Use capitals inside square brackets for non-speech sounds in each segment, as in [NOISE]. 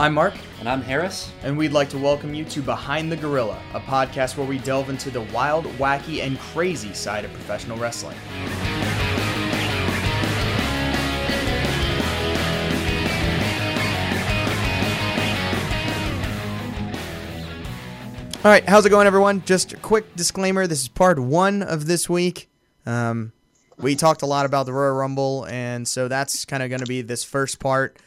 I'm Mark, And I'm Harris. and we'd like to welcome you to Behind the Gorilla, a podcast where we delve into the wild, wacky, and crazy side of professional wrestling. All right, how's it going, everyone? Just a quick disclaimer: this is part one of this week. Um, we talked a lot about the Royal Rumble, and so that's kind of going to be this first part.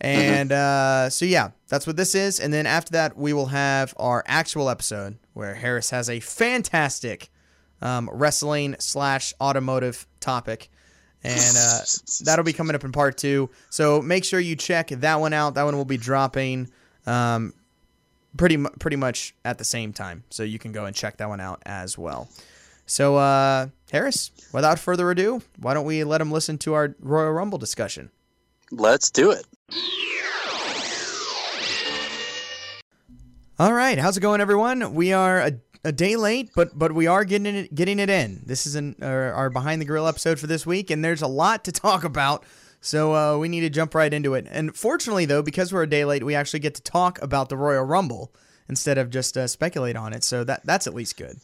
And uh, so yeah, that's what this is. And then after that, we will have our actual episode where Harris has a fantastic um, wrestling slash automotive topic, and uh, that'll be coming up in part two. So make sure you check that one out. That one will be dropping. Um, pretty mu- pretty much at the same time. So you can go and check that one out as well. So uh, Harris, without further ado, why don't we let him listen to our Royal Rumble discussion? Let's do it. All right, how's it going, everyone? We are a, a day late, but but we are getting it getting it in. This is an our, behind the Gorilla episode for this week, and there's a lot to [LAUGHS] talk about. So uh, we need to jump right into it. And fortunately, though, because we're a day late, we actually get to talk about the Royal Rumble instead of just uh, speculate on it. So that that's at least good.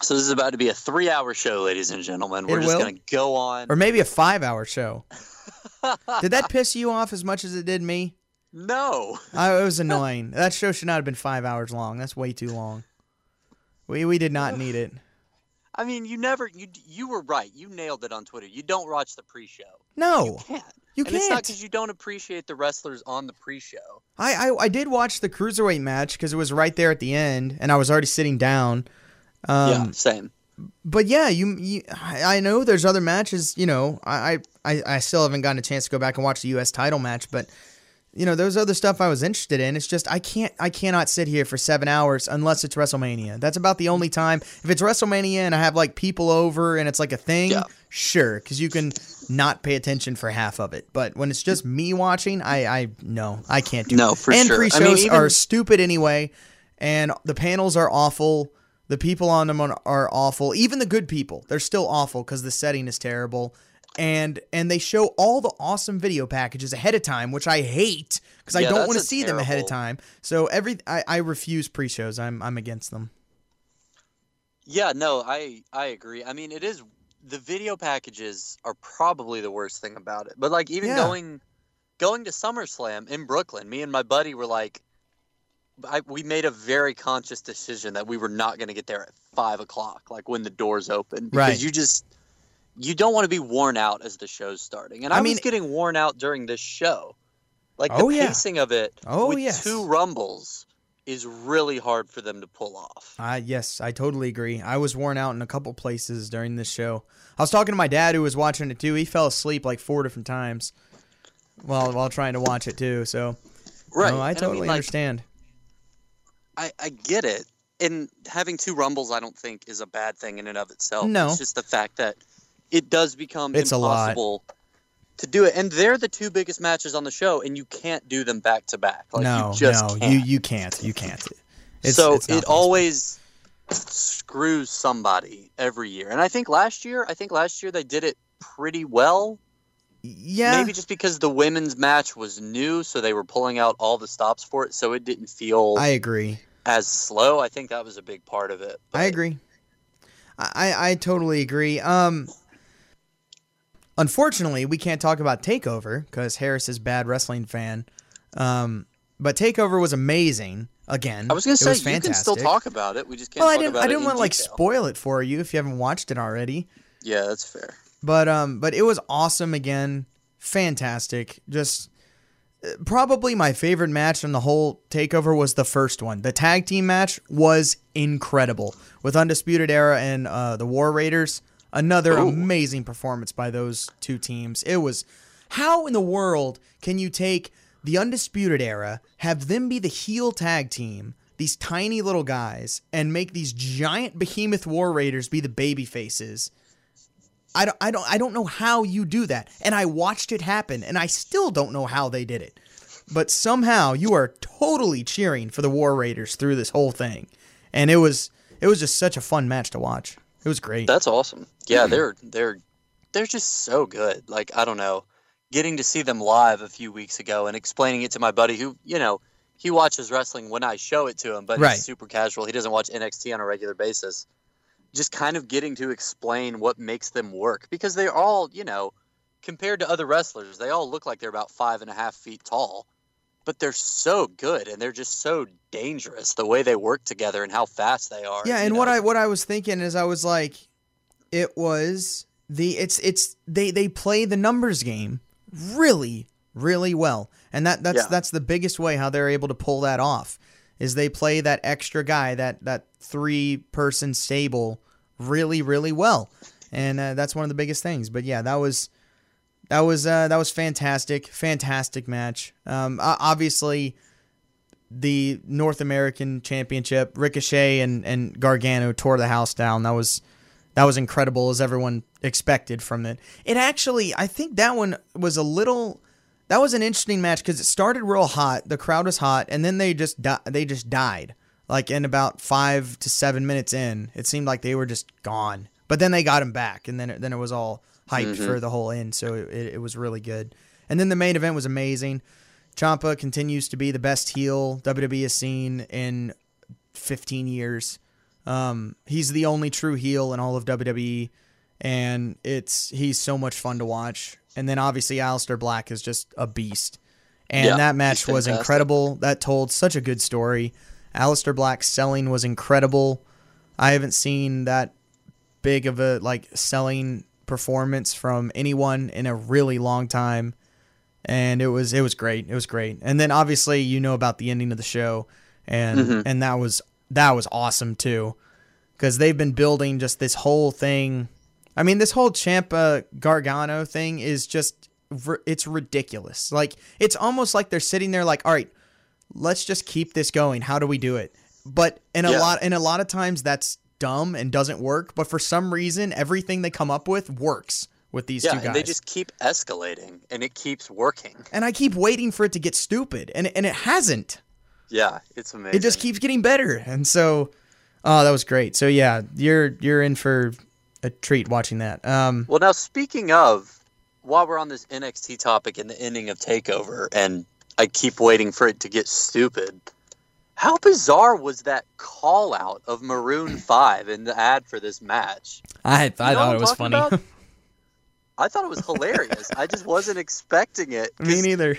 So this is about to be a three-hour show, ladies and gentlemen. We're It just gonna go on. or maybe a five hour show. [LAUGHS] did that piss you off as much as it did me? No, I, it was annoying. That show should not have been five hours long. That's way too long. We we did not need it. I mean you never. You you were right. You nailed it on Twitter. You don't watch the pre-show. No, You can't. you and it's not can't. because you don't appreciate the wrestlers on the pre-show. I, I I did watch the cruiserweight match because it was right there at the end, and I was already sitting down. Um, yeah, same. But yeah, you, you I I know there's other matches. You know, I, I I still haven't gotten a chance to go back and watch the U.S. title match, but you know, those other stuff I was interested in. It's just I can't I cannot sit here for seven hours unless it's WrestleMania. That's about the only time. If it's WrestleMania and I have like people over and it's like a thing, Yeah. sure, because you can not pay attention for half of it. But when it's just me watching, I I no, I can't do. No, it. for and sure. I pre-shows mean, even- are stupid anyway, and the panels are awful. The people on them are, awful. Even the good people, they're still awful because the setting is terrible. And and they show all the awesome video packages ahead of time, which I hate because I Yeah, don't want to see them ahead of time. So every I, I refuse pre-shows. I'm I'm against them. Yeah, no, I I agree. I mean, it is the video packages are probably the worst thing about it. But like even Yeah. going going to SummerSlam in Brooklyn, me and my buddy were like, I, we made a very conscious decision that we were not going to get there at five o'clock, like when the doors open, because Right. you just you don't want to be worn out as the show's starting. And I I, mean- was getting worn out during this show. Like Oh, the yeah. pacing of it Oh, with yes. two rumbles is really hard for them to pull off. Uh, yes, I totally agree. I was worn out in a couple places during this show. I was talking to my dad who was watching it too. He fell asleep like four different times while while trying to watch it too. So Right. no, I And totally mean, like, understand. I, I get it. And having two rumbles, I don't think is a bad thing in and of itself. No. It's just the fact that it does become It's impossible to do it. And they're the two biggest matches on the show, and you can't do them back to back. Like no, you just no, can't. you you can't, you can't. It's, so it's it always screws somebody every year. And I think last year, I think last year they did it pretty well. yeah. Maybe just because the women's match was new, so they were pulling out all the stops for it, so it didn't feel I agree. As slow. I think that was a big part of it. I agree. I, I totally agree. Um, unfortunately, we can't talk about Takeover because Harris is a bad wrestling fan. Um, but Takeover was amazing. Again, I was gonna It say was you can still talk about it. We just can't Well, I didn't. I didn't want to like spoil it for you if you haven't watched it already. Yeah, that's fair. But um, but it was awesome again. Fantastic. Just probably my favorite match in the whole takeover was the first one. The tag team match was incredible with Undisputed Era and uh, the War Raiders. Another Ooh. amazing performance by those two teams. It was how in the world can you take the Undisputed Era, have them be the heel tag team, these tiny little guys, and make these giant behemoth War Raiders be the baby faces? I don't, I don't, I don't know how you do that. And I watched it happen, and I still don't know how they did it. But somehow you are totally cheering for the War Raiders through this whole thing, and it was, it was just such a fun match to watch. It was great. That's awesome. Yeah, they're they're they're just so good. Like I don't know, getting to see them live a few weeks ago and explaining it to my buddy who, you know, he watches wrestling when I show it to him, but Right. he's super casual. He doesn't watch NXT on a regular basis. Just kind of getting to explain what makes them work because they're all, you know, compared to other wrestlers, they all look like they're about five and a half feet tall, but they're so good and they're just so dangerous the way they work together and how fast they are. Yeah, and know? what I what I was thinking is I was like, it was the it's it's they they play the numbers game really really well, and that that's Yeah. that's the biggest way how they're able to pull that off is they play that extra guy that that three person stable really really well, and uh, that's one of the biggest things. But yeah, that was. That was uh, that was fantastic, fantastic match. Um, obviously, the North American Championship, Ricochet and, and Gargano tore the house down. That was that was incredible as everyone expected from it. It actually, I think that one was a little. That was an interesting match because it started real hot. The crowd was hot, and then they just di- they just died. Like in about five to seven minutes in, it seemed like they were just gone. But then they got him back, and then it, then it was all hyped for the whole end. So it, it was really good. And then the main event was amazing. Ciampa continues to be the best heel WWE has seen in 15 years. Um, he's the only true heel in all of WWE, and it's he's so much fun to watch. And then obviously Aleister Black is just a beast, and Yeah, that match was incredible. That told such a good story. Aleister Black's selling was incredible. I haven't seen that big of a like selling performance from anyone in a really long time. And it was it was great. It was great. And then obviously you know about the ending of the show. And Mm-hmm. and that was that was awesome too. Because they've been building just this whole thing. I mean this whole Ciampa gargano thing is just it's ridiculous. Like it's almost like they're sitting there like all right let's just keep this going how do we do it but in a Yeah. lot in a lot of times that's dumb and doesn't work but for some reason everything they come up with works with these yeah, two guys and they just keep escalating and it keeps working. and I keep waiting for it to get stupid, and and it hasn't. Yeah, it's amazing. It just keeps getting better, and so, oh, that was great. So yeah, you're you're in for a treat watching that. Um, Well, now speaking of, while we're on this NXT topic and the ending of Takeover, and I keep waiting for it to get stupid. How bizarre was that call out of Maroon [CLEARS THROAT] Five in the ad for this match? I I You know thought it was funny. about? [LAUGHS] I thought it was hilarious. I just wasn't expecting it. Me neither.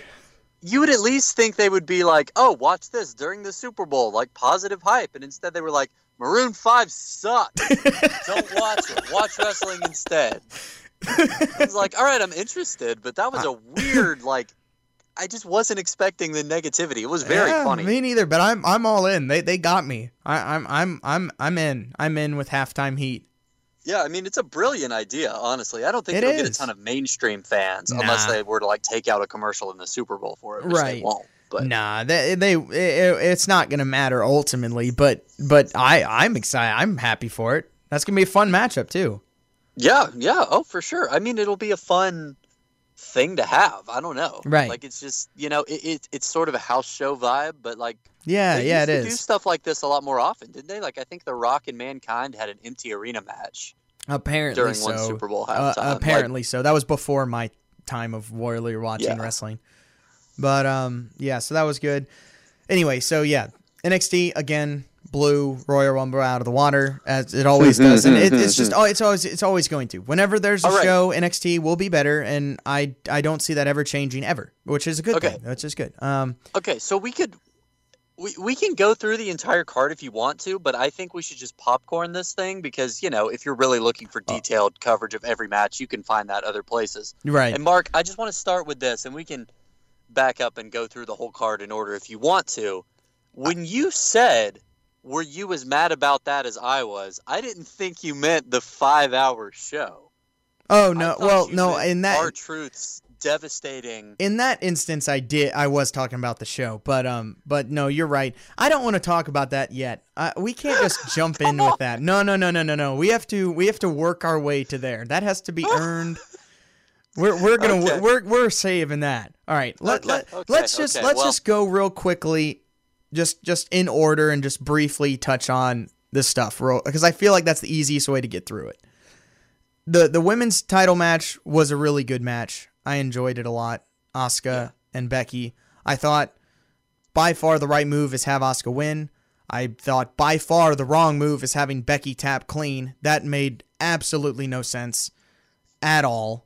you would at least think they would be like, "Oh, watch this during the Super Bowl, like positive hype," and instead they were like, "Maroon Five sucks. [LAUGHS] Don't watch it. Watch wrestling instead." I was like, "All right, I'm interested," but that was a [LAUGHS] weird, like, I just wasn't expecting the negativity. It was very Yeah, funny. Me neither. But I'm I'm all in. They they got me. I, I'm I'm I'm I'm in. I'm in with halftime heat. Yeah, I mean, it's a brilliant idea. Honestly, I don't think It it'll get a ton of mainstream fans unless they were to like take out a commercial in the Super Bowl for it, which Right. they won't. But Nah, they, they it, it's not gonna matter ultimately. But but I I'm excited. I'm happy for it. That's gonna be a fun matchup too. Yeah, yeah, oh for sure. I mean, it'll be a fun thing to have. I don't know, Right. Like it's just you know, it, it it's sort of a house show vibe, but like Yeah, yeah, it to do stuff like this a lot more often, didn't they? Like I think The Rock and Mankind had an empty arena match Apparently during so. one Super Bowl Uh, halftime. Like, apparently so. That was before my time of warrior watching Yeah. wrestling. But um, yeah, so that was good. Anyway, so yeah, NXT again blew Royal Rumble out of the water as it hmm, always hmm, does, and hmm, it, it's just oh, it's always it's always going to. Whenever there's a right. show, NXT will be better, and I I don't see that ever changing ever, which is a good Okay. thing. Which is good. Um, Okay, so we could we, we can go through the entire card if you want to, but I think we should just popcorn this thing because, you know, if you're really looking for Oh. detailed coverage of every match, you can find that other places. right. And Mark, I just want to start with this and we can back up and go through the whole card in order if you want to. When you said were you as mad about that as I was, I didn't think you meant the 5-hour show. oh no, well no, in that our truth's devastating in that instance i did i was talking about the show but um but no you're right. I don't want to talk about that yet. Uh, we can't just [LAUGHS] jump in with that. No no no no no no. We have to we have to work our way to there. That has to be [LAUGHS] earned. We're, we're gonna Okay. we're, we're saving that. All right let, Okay, let, okay, let's just okay, let's well- just go real quickly just just in order and just briefly touch on this stuff because i feel like that's the easiest way to get through it the the women's title match was a really good match. I enjoyed it a lot. Asuka and Becky. I thought by far the right move is have Asuka win. I thought by far the wrong move is having Becky tap clean. That made absolutely no sense at all.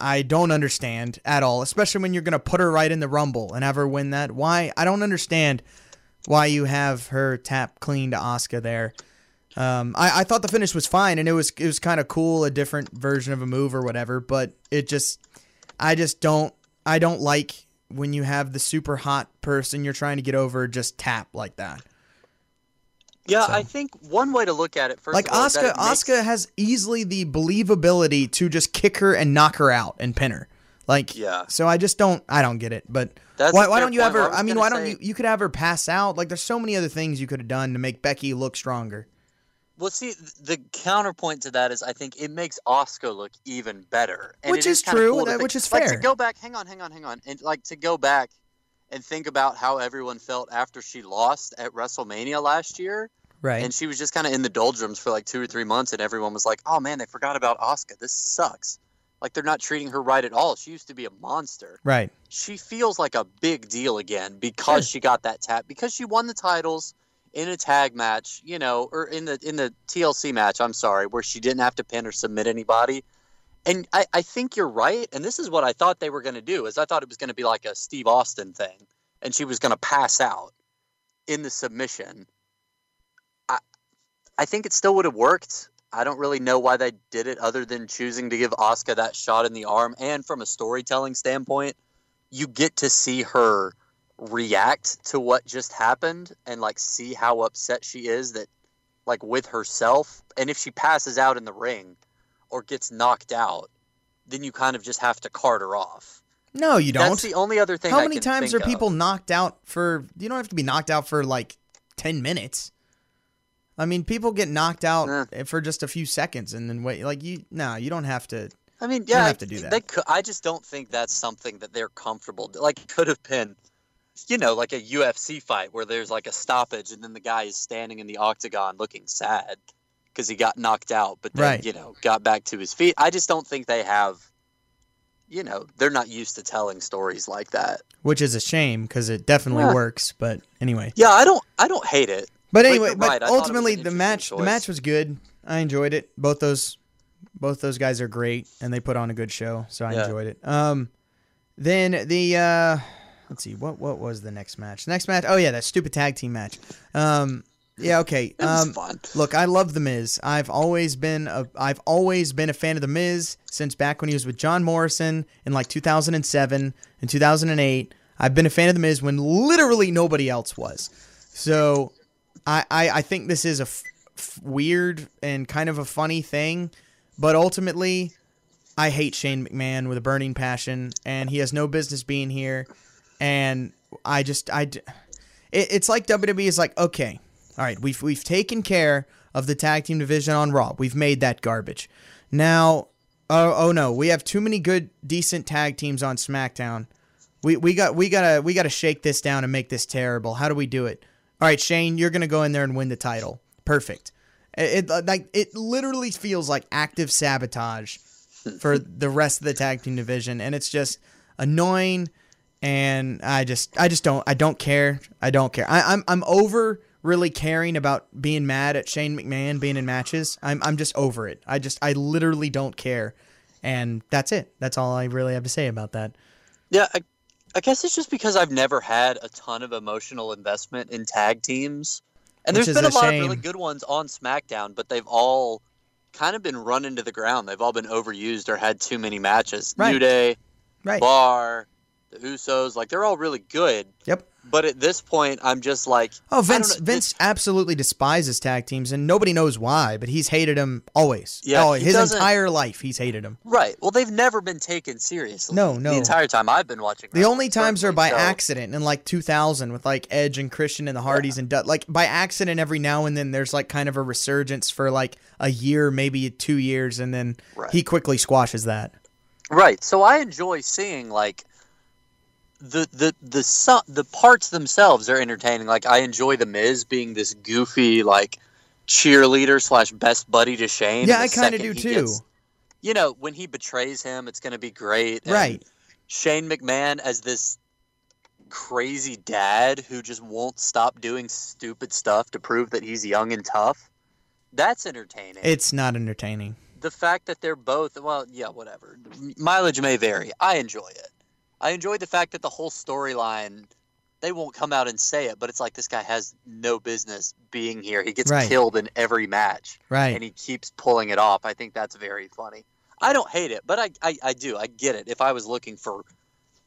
I- don't understand at all, especially when you're going to put her right in the Rumble and have her win that. Why? I don't understand why you have her tap clean to Asuka there. Um, I, I thought the finish was fine and it was it was kind of cool, a different version of a move or whatever. But it just, I just don't I don't like when you have the super hot person you're trying to get over just tap like that. Yeah, So- I think one way to look at it first like of all, is that Asuka, makes- Asuka has easily the believability to just kick her and knock her out and pin her. Like, Yeah. So I just don't, I don't get it. But That's why, why don't you point. ever? I I mean, why don't you? You could have her pass out. Like, there's so many other things you could have done to make Becky look stronger. Well, see, the counterpoint to that is I think it makes Asuka look even better, and Which is true, cool that- which is fair. like, to go back, hang on, hang on, hang on, and like to go back and think about how everyone felt after she lost at WrestleMania last year, Right. and she was just kind of in the doldrums for like two or three months, and everyone was like, "Oh man, they forgot about Asuka. This sucks." Like they're not treating her right at all. She used to be a monster. right. She feels like a big deal again because Sure. she got that tap because she won the titles in a tag match, you know, or in the in the TLC match. I'm sorry, where she didn't have to pin or submit anybody. And I, I think you're right. And this is what I thought they were going to do. Is I thought it was going to be like a Steve Austin thing, and she was going to pass out in the submission. I I think it still would have worked. I don't really know why they did it, other than choosing to give Asuka that shot in the arm. And from a storytelling standpoint, you get to see her react to what just happened and like see how upset she is that like with herself and if she passes out in the ring or gets knocked out then you kind of just have to cart her off No, you don't. that's the only other thing How I many times are people of. knocked out for? You don't have to be knocked out for like ten minutes. I mean, people get knocked out eh, for just a few seconds and then wait. Like you, no, you don't have to. I mean, don't have to do that. Could, I just don't think that's something that they're comfortable. Like, it could have been, you know, like a UFC fight where there's like a stoppage and then the guy is standing in the octagon looking sad because he got knocked out, but then Right. you know got back to his feet. I just don't think they have, you know, they're not used to telling stories like that. Which is a shame because it definitely Yeah. works. But anyway, Yeah, I don't, I don't hate it. but anyway, but right, I thought it was ultimately the match, the match was good. I enjoyed it. Both those, both those guys are great, and they put on a good show. So I Yeah. enjoyed it. Um, then the uh, let's see what what was the next match? The next match. Oh yeah, that stupid tag team match. Um, yeah, okay. Um. Look, I love the Miz. I've always been a I've always been a fan of the Miz since back when he was with John Morrison in like 2007 and 2008. I've been a fan of the Miz when literally nobody else was. So, I I, I think this is a f- f- weird and kind of a funny thing, but ultimately, I hate Shane McMahon with a burning passion, and he has no business being here. And I just I. It, it's like WWE is like okay. All right, we've we've taken care of the tag team division on Raw. We've made that garbage. Now, oh oh no, we have too many good decent tag teams on SmackDown. We we got we gotta we gotta shake this down and make this terrible. How do we do it? All right, Shane, you're gonna go in there and win the title. Perfect. It, it like it literally feels like active sabotage for the rest of the tag team division, and it's just annoying. And I just I just don't I don't care. I don't care. I, I'm I'm over really caring about being mad at Shane McMahon being in matches. I'm I'm just over it. I just I literally don't care. And that's it. That's all I really have to say about that. Yeah, I, I guess it's just because I've never had a ton of emotional investment in tag teams, and Which there's been a, a lot of really good ones on SmackDown, but they've all kind of been run into the ground. They've all been overused or had too many matches. New Day, Right. Bar, the Usos, like they're all really good. Yep. But at this point, I'm just like, Oh, Vince! Vince absolutely despises tag teams, and nobody knows why. But he's hated them always. Yeah, oh, his entire life he's hated them. right. Well, they've never been taken seriously. No, no. The entire time I've been watching. The only times are by so- accident in like 2000 with like Edge and Christian and the Hardys and Dut. Like by accident, every now and then there's like kind of a resurgence for like a year, maybe two years, and then Right. he quickly squashes that. Right. So I enjoy seeing like the the the su- the parts themselves are entertaining. Like I enjoy the Miz being this goofy like cheerleader slash best buddy to Shane. Yeah, I kind of do too. gets- you know, when he betrays him, it's going to be great. And Right. Shane McMahon as this crazy dad who just won't stop doing stupid stuff to prove that he's young and tough. That's entertaining. It's not entertaining. the fact that they're both well, yeah, whatever. Mileage may vary. I enjoy it. I enjoyed the fact that the whole storyline they won't come out and say it, but it's like this guy has no business being here. He gets Right. killed in every match Right. and he keeps pulling it off. I think that's very funny. I don't hate it, but I, I, I do. I get it. If I was looking for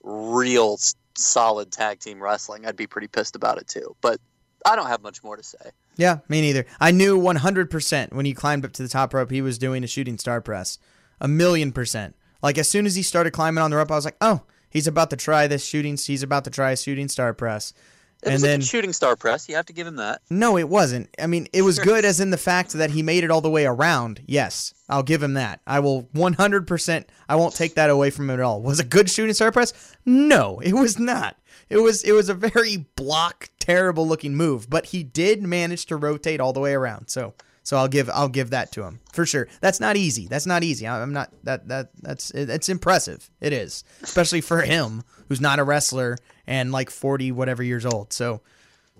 real solid tag team wrestling, I'd be pretty pissed about it too. But I don't have much more to say. Yeah, me neither. I knew 100% when he climbed up to the top rope, he was doing a shooting star press. A million percent. Like, as soon as he started climbing on the rope, I was like, oh, he's about to try this shooting, he's about to try a shooting star press. It and was then, a shooting star press. You have to give him that. no, it wasn't. I mean, it was Sure. good as in the fact that he made it all the way around. Yes, I'll give him that. I will 100%, I won't take that away from him at all. Was a good shooting star press? No, it was not. It was it was a very block, terrible looking move, but he did manage to rotate all the way around. So so I'll give I'll give that to him for sure. That's not easy. That's not easy. I'm not that that that's it, it's impressive. It is, especially for him who's not a wrestler and like 40 whatever years old. So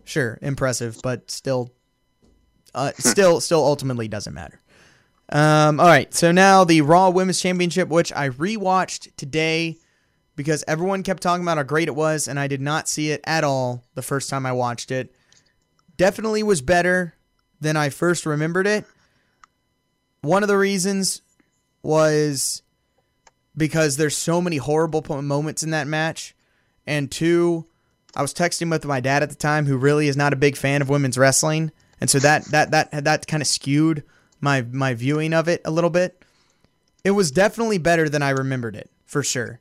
sure, impressive, but still uh, still still ultimately doesn't matter. Um, all right, so now the Raw Women's Championship, which I rewatched today because everyone kept talking about how great it was, and I did not see it at all the first time I watched it. Definitely was better than I first remembered it. One of the reasons was because there's so many horrible moments in that match, and two, I was texting with my dad at the time, who really is not a big fan of women's wrestling, and so that that that that kind of skewed my my viewing of it a little bit. It was definitely better than I remembered it, for sure.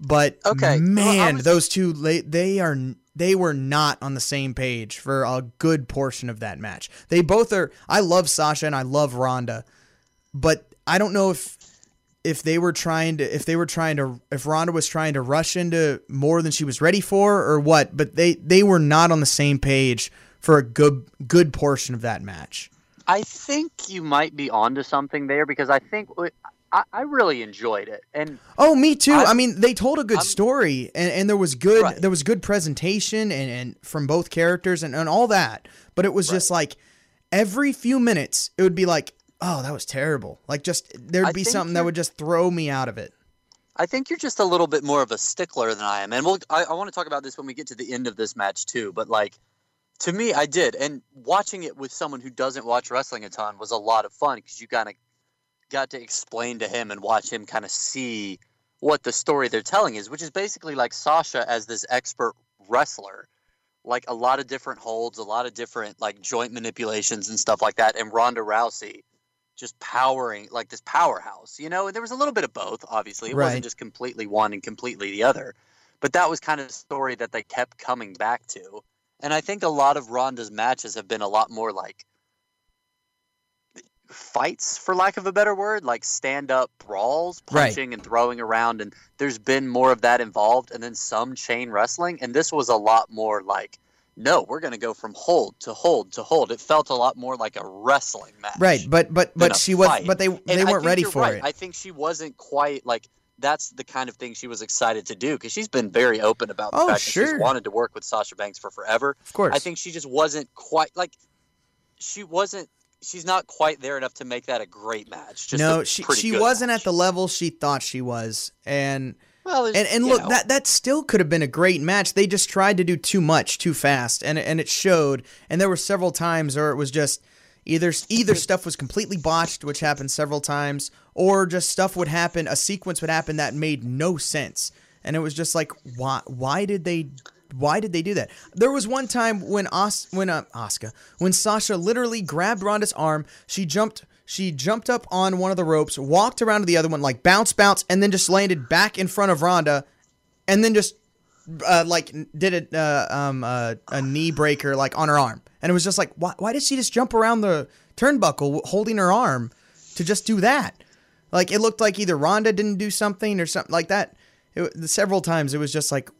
But Okay, well, man, was- those two la- they are they were not on the same page for a good portion of that match. They both are. I love Sasha and I love Ronda, but I don't know if if they were trying to if they were trying to if Ronda was trying to rush into more than she was ready for or what. But they they were not on the same page for a good good portion of that match. I think you might be onto something there because I think I, I really enjoyed it, and Oh, me too. I'm- I mean, they told a good I'm- story, and, and there was good Right. there was good presentation, and, and from both characters, and, and all that. But it was just like every few minutes, it would be like, oh, that was terrible. Like just there'd I be something that would just throw me out of it. I think you're just a little bit more of a stickler than I am. And we'll, I, I want to talk about this when we get to the end of this match too. But like, to me, I did, and watching it with someone who doesn't watch wrestling a ton was a lot of fun because you kind of got to explain to him and watch him kind of see what the story they're telling is, which is basically like Sasha as this expert wrestler, like a lot of different holds, a lot of different like joint manipulations and stuff like that, and Ronda Rousey just powering like this powerhouse, you know. And there was a little bit of both, obviously. It Right. wasn't just completely one and completely the other, but that was kind of the story that they kept coming back to. And I think a lot of Ronda's matches have been a lot more like fights, for lack of a better word, like stand up brawls, Right. punching and throwing around. And there's been more of that involved, and then some chain wrestling. And this was a lot more like, no, we're going to go from hold to hold to hold. It felt a lot more like a wrestling match. Right, but but but she was fight. but they And they weren't ready for right. it. I think she wasn't quite like that's the kind of thing she was excited to do because she's been very open about the Oh, fact that sure. she's wanted to work with Sasha Banks for forever. of course. I think she just wasn't quite like she wasn't. She's not quite there enough to make that a great match. Just no, she she wasn't match. at the level she thought she was, and well, and and look know, that that still could have been a great match. They just tried to do too much too fast, and and it showed. And there were several times where it was just either either [LAUGHS] stuff was completely botched, which happened several times, or just stuff would happen, a sequence would happen that made no sense, and it was just like why why did they why did they do that? There was one time when Os when uh, Asuka when Sasha literally grabbed Ronda's arm, she jumped she jumped up on one of the ropes, walked around to the other one, like bounce bounce, and then just landed back in front of Ronda, and then just uh, like did a uh, um uh, a knee breaker like on her arm, and it was just like why why did she just jump around the turnbuckle holding her arm to just do that? Like it looked like either Ronda didn't do something or something like that. It, several times it was just like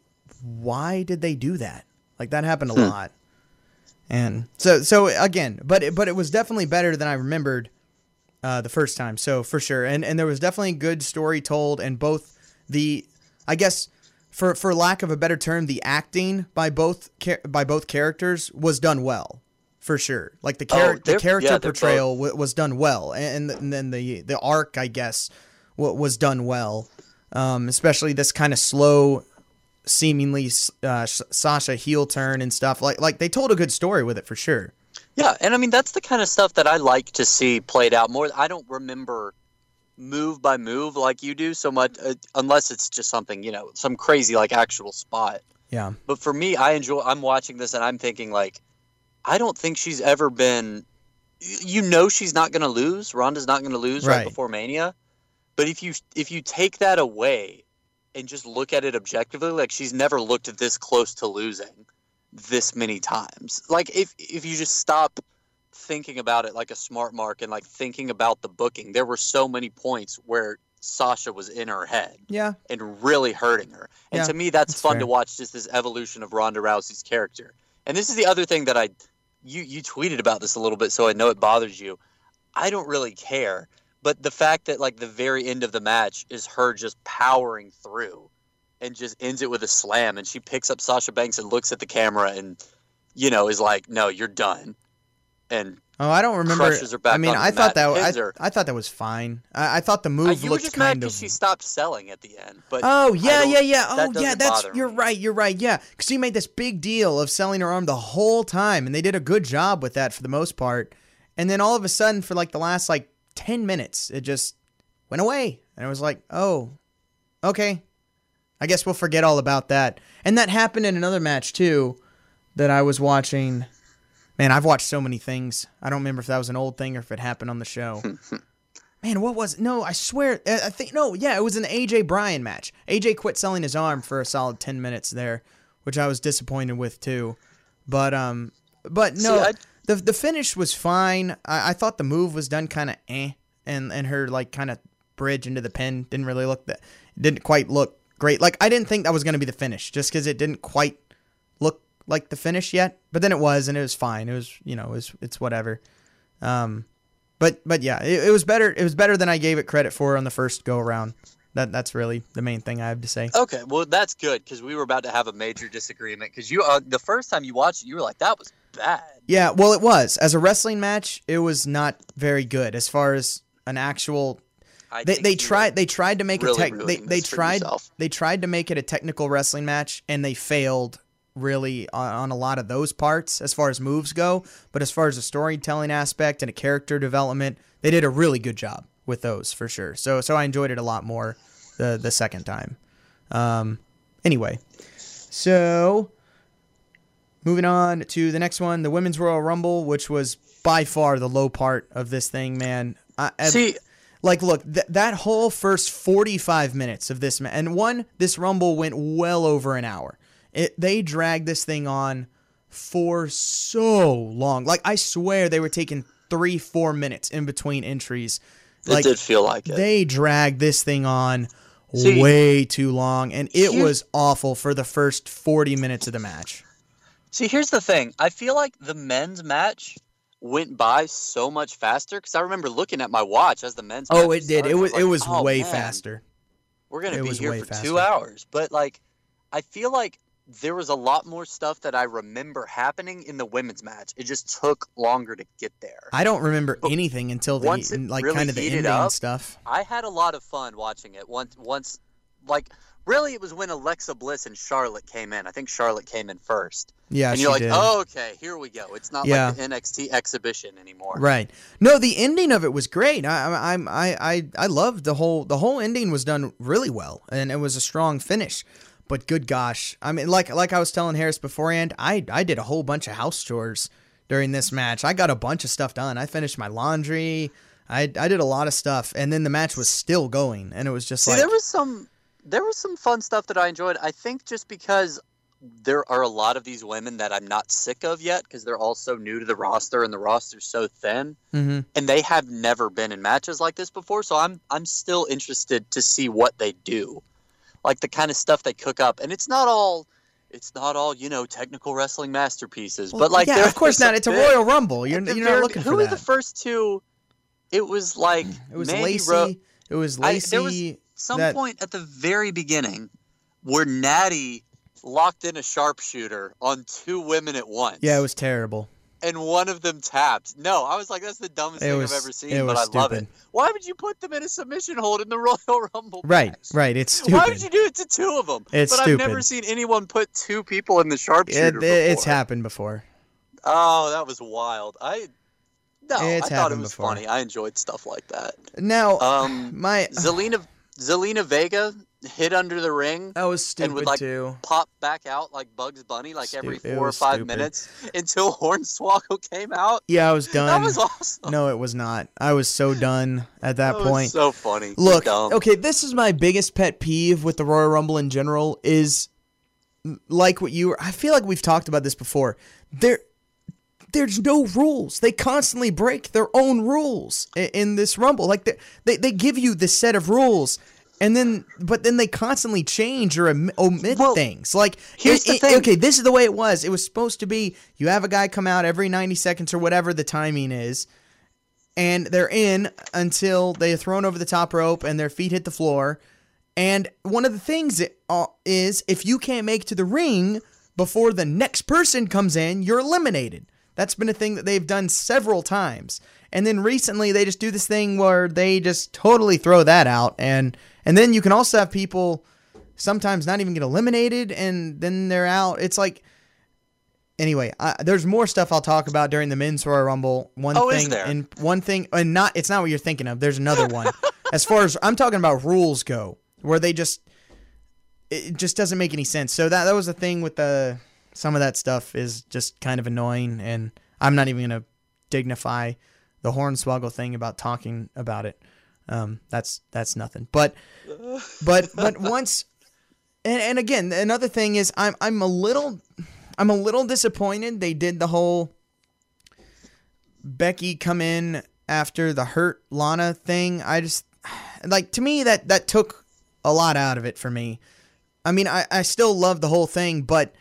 why did they do that? Like that happened a lot. And so so again, but it, but it was definitely better than I remembered. uh, the first time. So for sure, and and there was definitely a good story told, and both the, I guess, for for lack of a better term, the acting by both by both characters was done well, for sure. Like the, char- Oh, the character yeah, portrayal w- was done well, and, and then the the arc, I guess, was done well. Um, especially this kind of slow, seemingly uh, Sasha heel turn and stuff. Like like they told a good story with it for sure. Yeah, and I mean that's the kind of stuff that I like to see played out more. I don't remember move by move like you do so much, uh, unless it's just something you know, some crazy like actual spot. Yeah. But for me, I enjoy. I'm watching this and I'm thinking like, I don't think she's ever been. You know, she's not going to lose. Ronda's not going to lose right. Right. before Mania. But if you if you take that away and just look at it objectively, like she's never looked this close to losing this many times. Like if if you just stop thinking about it like a smart mark and like thinking about the booking, there were so many points where Sasha was in her head Yeah. and really hurting her. And Yeah, to me, that's, that's fun fair. to watch just this evolution of Ronda Rousey's character. And this is the other thing that I, you you tweeted about this a little bit, so I know it bothers you. I don't really care, but the fact that like the very end of the match is her just powering through, and just ends it with a slam, and she picks up Sasha Banks and looks at the camera and, you know, is like, "No, you're done," and Oh, I don't remember. Crushes her back I mean, I thought that I, her. I thought that was fine. I, I thought the uh, move you were just mad kind because of. she stopped selling at the end. But Oh yeah, yeah, yeah. that Oh yeah, that's you're me. right. You're right. Yeah, because she made this big deal of selling her arm the whole time, and they did a good job with that for the most part. And then all of a sudden, for like the last like ten minutes, it just went away, and it was like, oh, okay, I guess we'll forget all about that. And that happened in another match too, that I was watching. Man, I've watched so many things. I don't remember if that was an old thing or if it happened on the show. [LAUGHS] Man, what was it? No, I swear. I think no. Yeah, it was an AJ Bryan match. AJ quit selling his arm for a solid ten minutes there, which I was disappointed with too. But um, but no, See, I- the the finish was fine. I, I thought the move was done kind of eh, and and her like kind of bridge into the pin didn't really look that didn't quite look great. Like I didn't think that was gonna be the finish just because it didn't quite look like the finish yet. But then it was, and it was fine. It was you know it was it's whatever. Um, but but yeah, it, it was better. It was better than I gave it credit for on the first go around. That that's really the main thing I have to say. Okay, well that's good because we were about to have a major disagreement because you uh, the first time you watched it, you were like that was bad. Yeah, well, it was as a wrestling match. It was not very good as far as an actual. I They, they tried they tried to make really a tech. They, they tried they tried to make it a technical wrestling match and they failed really on, on a lot of those parts as far as moves go. But as far as a storytelling aspect and a character development, they did a really good job with those for sure. So so I enjoyed it a lot more the the second time. Um, anyway, so moving on to the next one, the Women's Royal Rumble, which was by far the low part of this thing, man. I, I- See, like look th- that whole first 45 minutes of this ma- and one this rumble went well over an hour it, they dragged this thing on for so long like i swear they were taking three four minutes in between entries like it did feel like it. they dragged this thing on See- way too long and it Here- was awful for the first 40 minutes of the match See, here's the thing. I feel like the men's match went by so much faster because I remember looking at my watch as the men's. oh it did started. it was it like, was "Oh, way man, faster We're gonna It be here for faster. two hours, but like, I feel like there was a lot more stuff that I remember happening in the women's match. It just took longer to get there. i don't remember But anything until the once like really kind of the ending up, stuff I had a lot of fun watching it. Once, once, like, really, it was when Alexa Bliss and Charlotte came in. I think Charlotte came in first, yeah and you're like, did. oh, okay, here we go. It's not Yeah. like the NXT exhibition anymore. Right. No, the ending of it was great. I, I, I'm- I, I, I loved the whole. The whole ending was done really well, and it was a strong finish. But good gosh, I mean, like, like I was telling Harris beforehand, I, I did a whole bunch of house chores during this match. I got a bunch of stuff done. I finished my laundry. I, I did a lot of stuff, and then the match was still going, and it was just See, like, there was some there was some fun stuff that I enjoyed. I think just because there are a lot of these women that I'm not sick of yet because they're all so new to the roster and the roster's so thin Mhm. and they have never been in matches like this before. So I'm I'm still interested to see what they do, like the kind of stuff they cook up. And it's not all. It's not all you know, technical wrestling masterpieces, Well, but like, yeah, of course not. It's a Royal Rumble. You're, you're not looking who for were that. the first two? it was like It was Mandy Lacey. Ro- it was I- Lacey. there was some that- point at the very beginning where Natty locked in a sharpshooter on two women at once. yeah, it was terrible. And one of them tapped. No, I was like, that's the dumbest It thing was- I've ever seen, it but I love it. stupid. Why would you put them in a submission hold in the [LAUGHS] Royal Rumble? Right, match? right. It's stupid. Why would you do it to two of them? It's but stupid. I've never seen anyone put two people in the It- sharpshooter. it- it's happened before. Oh, that was wild. I no, It's I thought it was before. funny. I enjoyed stuff like that. Now, Um, [SIGHS] my Zelina Zelina Vega hit under the ring, that was stupid and would, like, too. pop back out like Bugs Bunny, like every Stu- four or five stupid. minutes until [LAUGHS] Hornswoggle came out. Yeah, I was done. [LAUGHS] That was awesome. No, it was not. I was so done at that, That was point. so funny. Look, okay, this is my biggest pet peeve with the Royal Rumble in general is like what you I feel like we've talked about this before. There there's no rules. They constantly break their own rules in, in this Rumble. Like they, they they give you this set of rules and then but then they constantly change or om- omit Well, things. Like here's it- the it- thing. okay, this is the way it was. It was supposed to be you have a guy come out every 90 seconds or whatever the timing is and they're in until they are thrown over the top rope and their feet hit the floor. And one of the things uh, is if you can't make to the ring before the next person comes in, you're eliminated. That's been a thing that they've done several times. And then recently they just do this thing where they just totally throw that out and and then you can also have people sometimes not even get eliminated and then they're out. It's like anyway, uh, there's more stuff I'll talk about during the men's Royal Rumble. One Oh, thing and one thing and not it's not what you're thinking of. There's another one. [LAUGHS] as far as I'm talking about rules go, where they just it just doesn't make any sense. So that that was the thing with the some of that stuff is just kind of annoying and I'm not even going to dignify the hornswoggle thing about talking about it. Um, that's that's nothing. But but but [LAUGHS] once and, and again another thing is I'm I'm a little I'm a little disappointed they did the whole Becky come in after the hurt Lana thing. I just like to me that that took a lot out of it for me. I mean, I, I still love the whole thing, but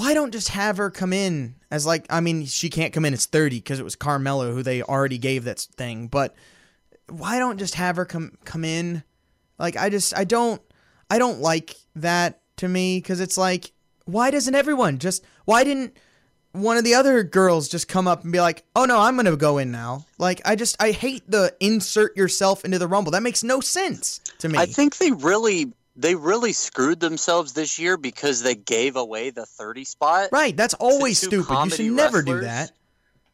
why don't just have her come in as like I mean, she can't come in as 30 because it was Carmella who they already gave that thing, but why don't just have her come come in? Like I just I don't I don't like that to me cuz it's like why doesn't everyone just why didn't one of the other girls just come up and be like, "Oh no, I'm going to go in now." Like I just I hate the insert yourself into the rumble. That makes no sense to me. I think they really they really screwed themselves this year because they gave away the 30 spot. right, that's always stupid. You should never do that.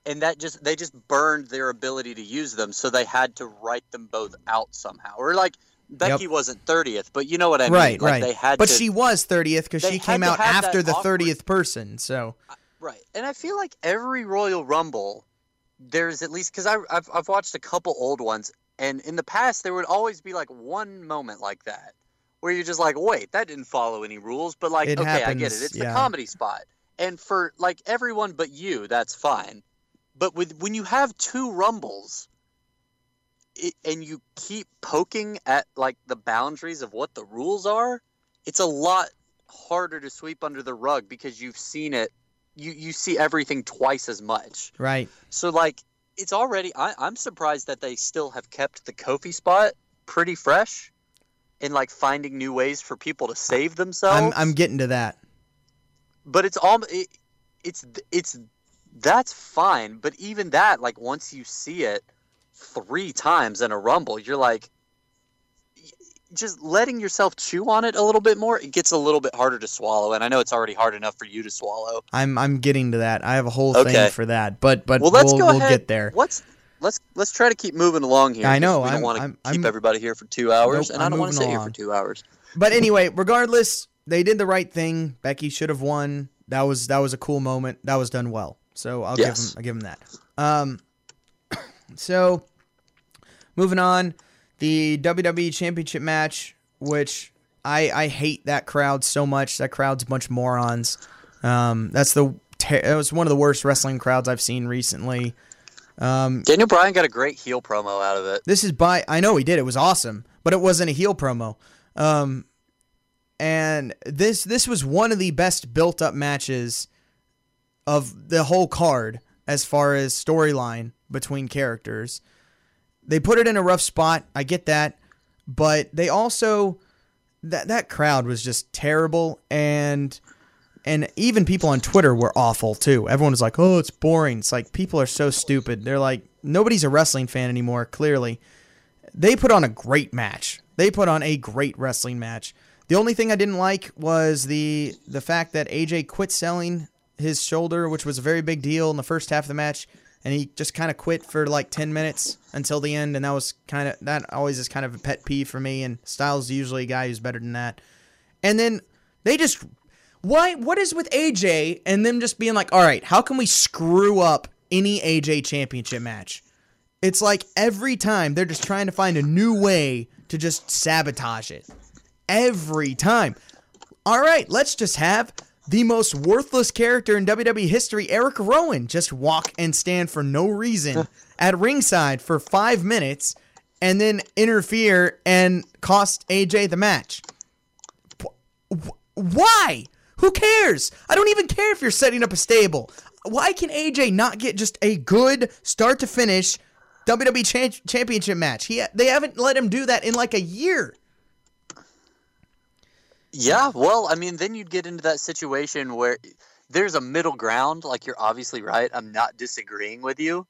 And that just they just burned their ability to use them, so they had to write them both out somehow. Or like Becky wasn't 30th, but you know what I mean. right, like right. They had but to, she was 30th because she came out after the awkward- 30th person. So Right. And I feel like every Royal Rumble, there's at least because I've, I've watched a couple old ones, and in the past, there would always be like one moment like that where you're just like, wait, that didn't follow any rules. But like, It okay, I get it. It's yeah. the comedy spot. And for like everyone but you, that's fine. But with when you have two Rumbles, it, and you keep poking at like the boundaries of what the rules are, it's a lot harder to sweep under the rug because you've seen it you you see everything twice as much. right, So like it's already I, I'm surprised that they still have kept the Kofi spot pretty fresh and like finding new ways for people to save themselves. I'm I'm getting to that. but it's all it, it's it's that's fine, but even that like once you see it three times in a rumble, you're like just letting yourself chew on it a little bit more, it gets a little bit harder to swallow. And I know it's already hard enough for you to swallow. I'm I'm getting to that. I have a whole Okay. thing for that. But but well, let's we'll, go we'll ahead. get there. Let's let's let's try to keep moving along here. I know, We I'm- don't want to keep I'm- everybody here for two hours, Nope, and I I'm don't want to sit here for two hours. But anyway, regardless, they did the right thing. Becky should have won. That was that was a cool moment. That was done well. So I'll Yes. give him I'll give him that. Um [COUGHS] so moving on, the WWE Championship match, which I I hate that crowd so much. That crowd's a bunch of morons. Um that's the ter- it was one of the worst wrestling crowds I've seen recently. Um Daniel Bryan got a great heel promo out of it. this is by I know he did. It was awesome, but it wasn't a heel promo. Um, and this this was one of the best built up matches of the whole card as far as storyline between characters. they put it in a rough spot. I get that, but they also that that crowd was just terrible and and even people on Twitter were awful too. Everyone was like, "Oh, it's boring." It's like people are so stupid. They're like nobody's a wrestling fan anymore, clearly. They put on a great match. They put on a great wrestling match. The only thing I didn't like was the the fact that AJ quit selling his shoulder, which was a very big deal in the first half of the match, and he just kind of quit for like 10 minutes until the end and that was kind of that always is kind of a pet peeve for me and Styles is usually a guy who's better than that. And then they just why what is with AJ and them just being like, "All right, how can we screw up any AJ championship match?" It's like every time they're just trying to find a new way to just sabotage it. Every time. All right, let's just have the most worthless character in WWE history, Eric Rowan, just walk and stand for no reason [LAUGHS] at ringside for five minutes and then interfere and cost AJ the match. Why? Who cares? I don't even care if you're setting up a stable. Why can AJ not get just a good start to finish WWE cha- championship match? He they haven't let him do that in like a year. Yeah, well, I mean, then you'd get into that situation where there's a middle ground. Like, you're obviously right. I'm not disagreeing with you.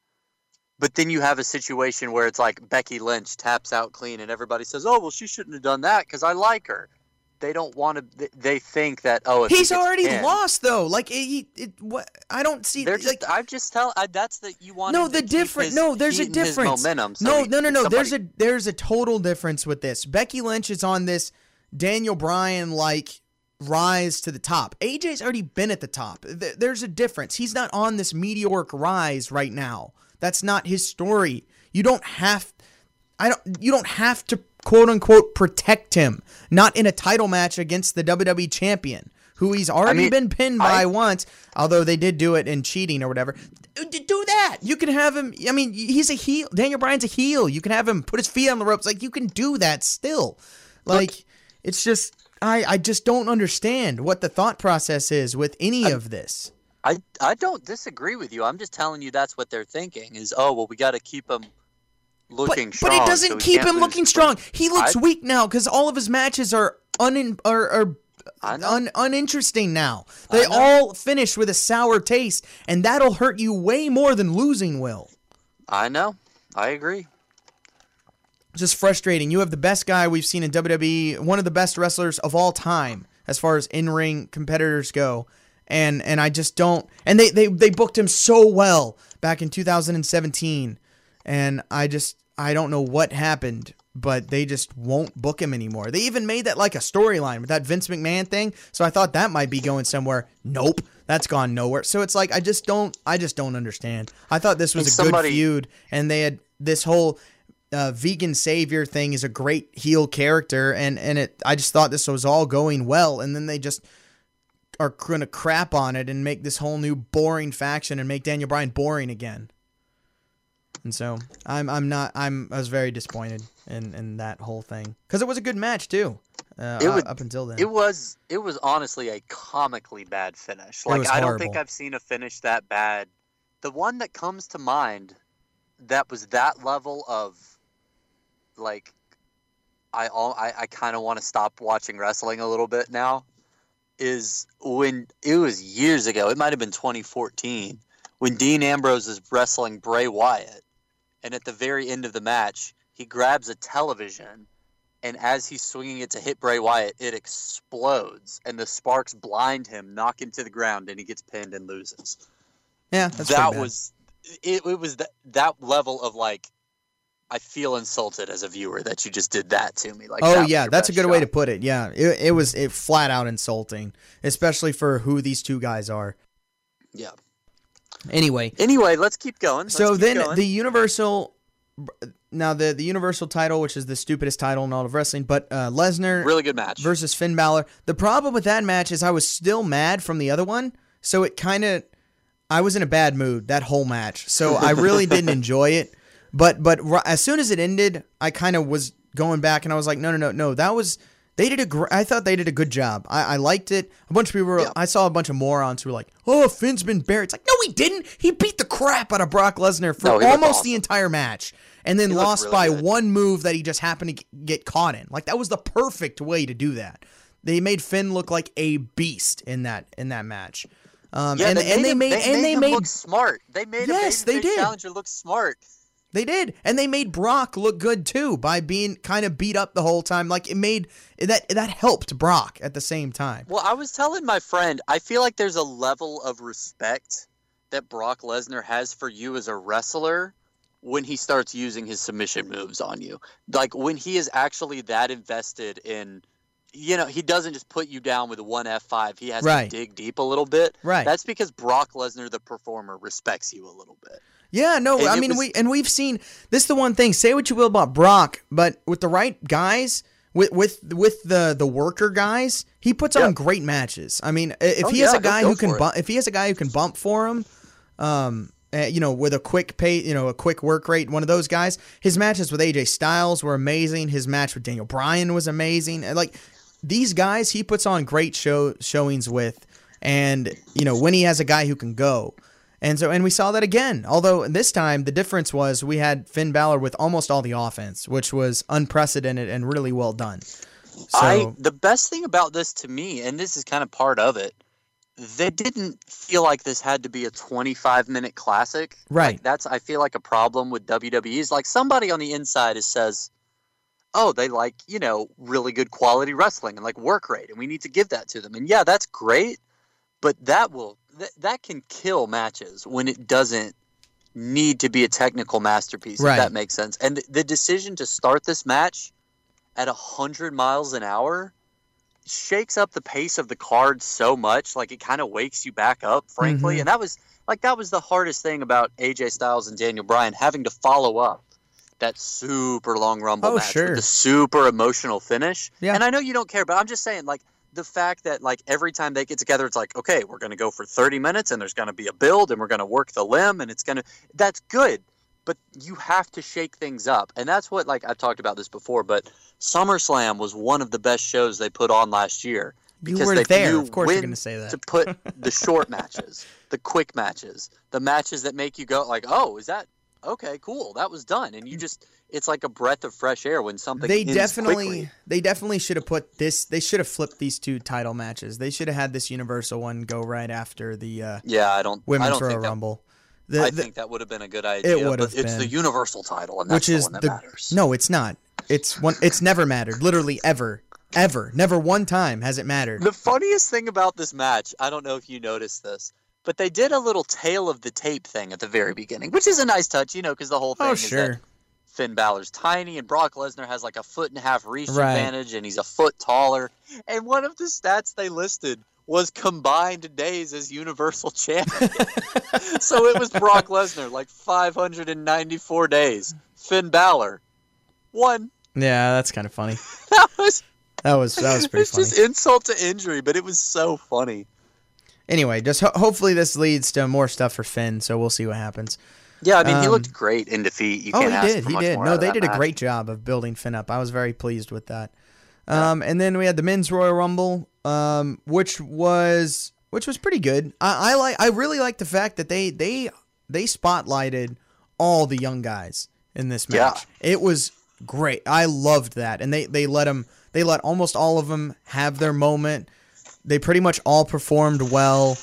But then you have a situation where it's like Becky Lynch taps out clean and everybody says, oh, well, she shouldn't have done that because I like her. They don't want to. They think that oh, he's he already pinned, lost though. Like he, it, what? I don't see. They're like. I'm just telling. That's that you want. No, the different. No, there's a difference. momentum. So no, he, no, no, no. somebody, There's a there's a total difference with this. Becky Lynch is on this Daniel Bryan like rise to the top. AJ's already been at the top. There's a difference. He's not on this meteoric rise right now. That's not his story. You don't have I don't you don't have to quote unquote protect him. Not in a title match against the WWE champion. Who he's already I mean, been pinned by I, once, although they did do it in cheating or whatever. Do that. You can have him. I mean, he's a heel. Daniel Bryan's a heel. You can have him put his feet on the ropes. Like you can do that still. Like look, it's just I, I just don't understand what the thought process is with any I, of this. I, I don't disagree with you. I'm just telling you that's what they're thinking is, oh, well, we got to keep him looking but, strong. But it doesn't so keep him looking strong. He looks I, weak now because all of his matches are, un, are, are un, uninteresting now. They all finish with a sour taste, and that'll hurt you way more than losing will. I know. I agree just frustrating. You have the best guy we've seen in WWE, one of the best wrestlers of all time as far as in-ring competitors go. And and I just don't and they they they booked him so well back in 2017 and I just I don't know what happened, but they just won't book him anymore. They even made that like a storyline with that Vince McMahon thing, so I thought that might be going somewhere. Nope, that's gone nowhere. So it's like I just don't I just don't understand. I thought this was a somebody, good feud and they had this whole uh, vegan savior thing is a great heel character, and and it. I just thought this was all going well, and then they just are gonna crap on it and make this whole new boring faction and make Daniel Bryan boring again. And so I'm I'm not I'm I was very disappointed in in that whole thing because it was a good match too. Uh, it would, up until then, it was it was honestly a comically bad finish. Like I don't think I've seen a finish that bad. The one that comes to mind that was that level of like I all I, I kind of want to stop watching wrestling a little bit now is when it was years ago. It might have been 2014 when Dean Ambrose is wrestling Bray Wyatt, and at the very end of the match, he grabs a television, and as he's swinging it to hit Bray Wyatt, it explodes, and the sparks blind him, knock him to the ground, and he gets pinned and loses. Yeah, that was it. It was that that level of like I feel insulted as a viewer that you just did that to me. Like, oh that yeah, that's a good shot. way to put it. Yeah, it, it was it flat out insulting, especially for who these two guys are. Yeah. Anyway. Anyway, let's keep going. Let's so keep then going. the Universal. Now the the Universal title, which is the stupidest title in all of wrestling, but uh, Lesnar really good match versus Finn Balor. The problem with that match is I was still mad from the other one, so it kind of I was in a bad mood that whole match, so I really [LAUGHS] didn't enjoy it. But but as soon as it ended, I kind of was going back and I was like, no, no, no, no. That was they did a gr- I thought they did a good job. I, I liked it. A bunch of people were, yeah. I saw a bunch of morons who were like, "Oh, Finn's been buried." It's like, no, he didn't. He beat the crap out of Brock Lesnar for no, almost awesome. the entire match. and then He lost really by good. one move that he just happened to get caught in. Like that was the perfect way to do that. They made Finn look like a beast in that in that match. Um, Yeah, and, they and made they him, made they and made they him made look smart. They made Yes, a they babyface did. challenger look smart. They did, and they made Brock look good too by being kind of beat up the whole time. Like it made that that helped Brock at the same time. Well, I was telling my friend, I feel like there's a level of respect that Brock Lesnar has for you as a wrestler when he starts using his submission moves on you. Like when he is actually that invested in you know, he doesn't just put you down with one F5. He has Right. to dig deep a little bit. Right. That's because Brock Lesnar the performer respects you a little bit. Yeah, no, And I mean was- we and we've seen this. Is the one thing. Say what you will about Brock, but with the right guys, with with with the the worker guys, he puts Yeah. on great matches. I mean, if Oh, he has yeah, a guy who can bump, if he has a guy who can bump for him, um, uh, you know, with a quick pay, you know, a quick work rate, one of those guys. His matches with AJ Styles were amazing. His match with Daniel Bryan was amazing. And, Like these guys, he puts on great show showings with, and you know when he has a guy who can go. And so, and we saw that again. Although this time the difference was we had Finn Balor with almost all the offense, which was unprecedented and really well done. So, I the best thing about this to me, and this is kind of part of it, they didn't feel like this had to be a 25 minute classic. Right. Like, that's I feel like a problem with WWE is like somebody on the inside is says, "Oh, they like you know really good quality wrestling and like work rate, and we need to give that to them." And yeah, that's great, but that will that, that can kill matches when it doesn't need to be a technical masterpiece. Right. If that makes sense. And the, the decision to start this match at 100 miles an hour shakes up the pace of the card so much like it kind of wakes you back up frankly Mhm. and that was like that was the hardest thing about AJ Styles and Daniel Bryan having to follow up that super long rumble Oh, match sure. with the super emotional finish Yeah. and I know you don't care but I'm just saying like the fact that like every time they get together it's like okay we're going to go for 30 minutes and there's going to be a build and we're going to work the limb and it's going to that's good but you have to shake things up and that's what like i've talked about this before but summerslam was one of the best shows they put on last year you because were they there. Of course, you're going to say that. to put [LAUGHS] the short matches the quick matches the matches that make you go like oh is that okay cool that was done. And you just it's like a breath of fresh air when something they definitely quickly. they definitely should have put this they should have flipped these two title matches. They should have had this universal one go right after the uh, yeah i don't i women's don't royal think that, rumble. The, i the- think that would have been a good idea It would but have it's the universal title and that's which is the one that the matters. no it's not. It's one it's never mattered literally ever ever never one time has it mattered. The funniest thing about this match, I don't know if you noticed this, but they did a little tail of the tape thing at the very beginning, which is a nice touch, you know, because the whole oh, thing oh is sure that Finn Balor's tiny and Brock Lesnar has like a foot and a half reach Right. advantage and he's a foot taller. And one of the stats they listed was combined days as Universal [LAUGHS] Champion. so it was Brock [LAUGHS] Lesnar, like 594 days. Finn Balor, one. yeah that's kind of funny [LAUGHS] That was, that was that was pretty it's funny just insult to injury, but it was so funny. Anyway just ho- hopefully this leads to more stuff for Finn so we'll see what happens. Yeah, I mean, he Um, looked great in defeat. You oh can't he ask did. he did. no they did a great job of building Finn up. I was very pleased with that. Um and then we had the men's Royal Rumble um which was which was pretty good. I, I like I really like the fact that they they they spotlighted all the young guys in this match. Yeah. match. It was great. I loved that. And they they let them they let almost all of them have their moment they pretty much all performed well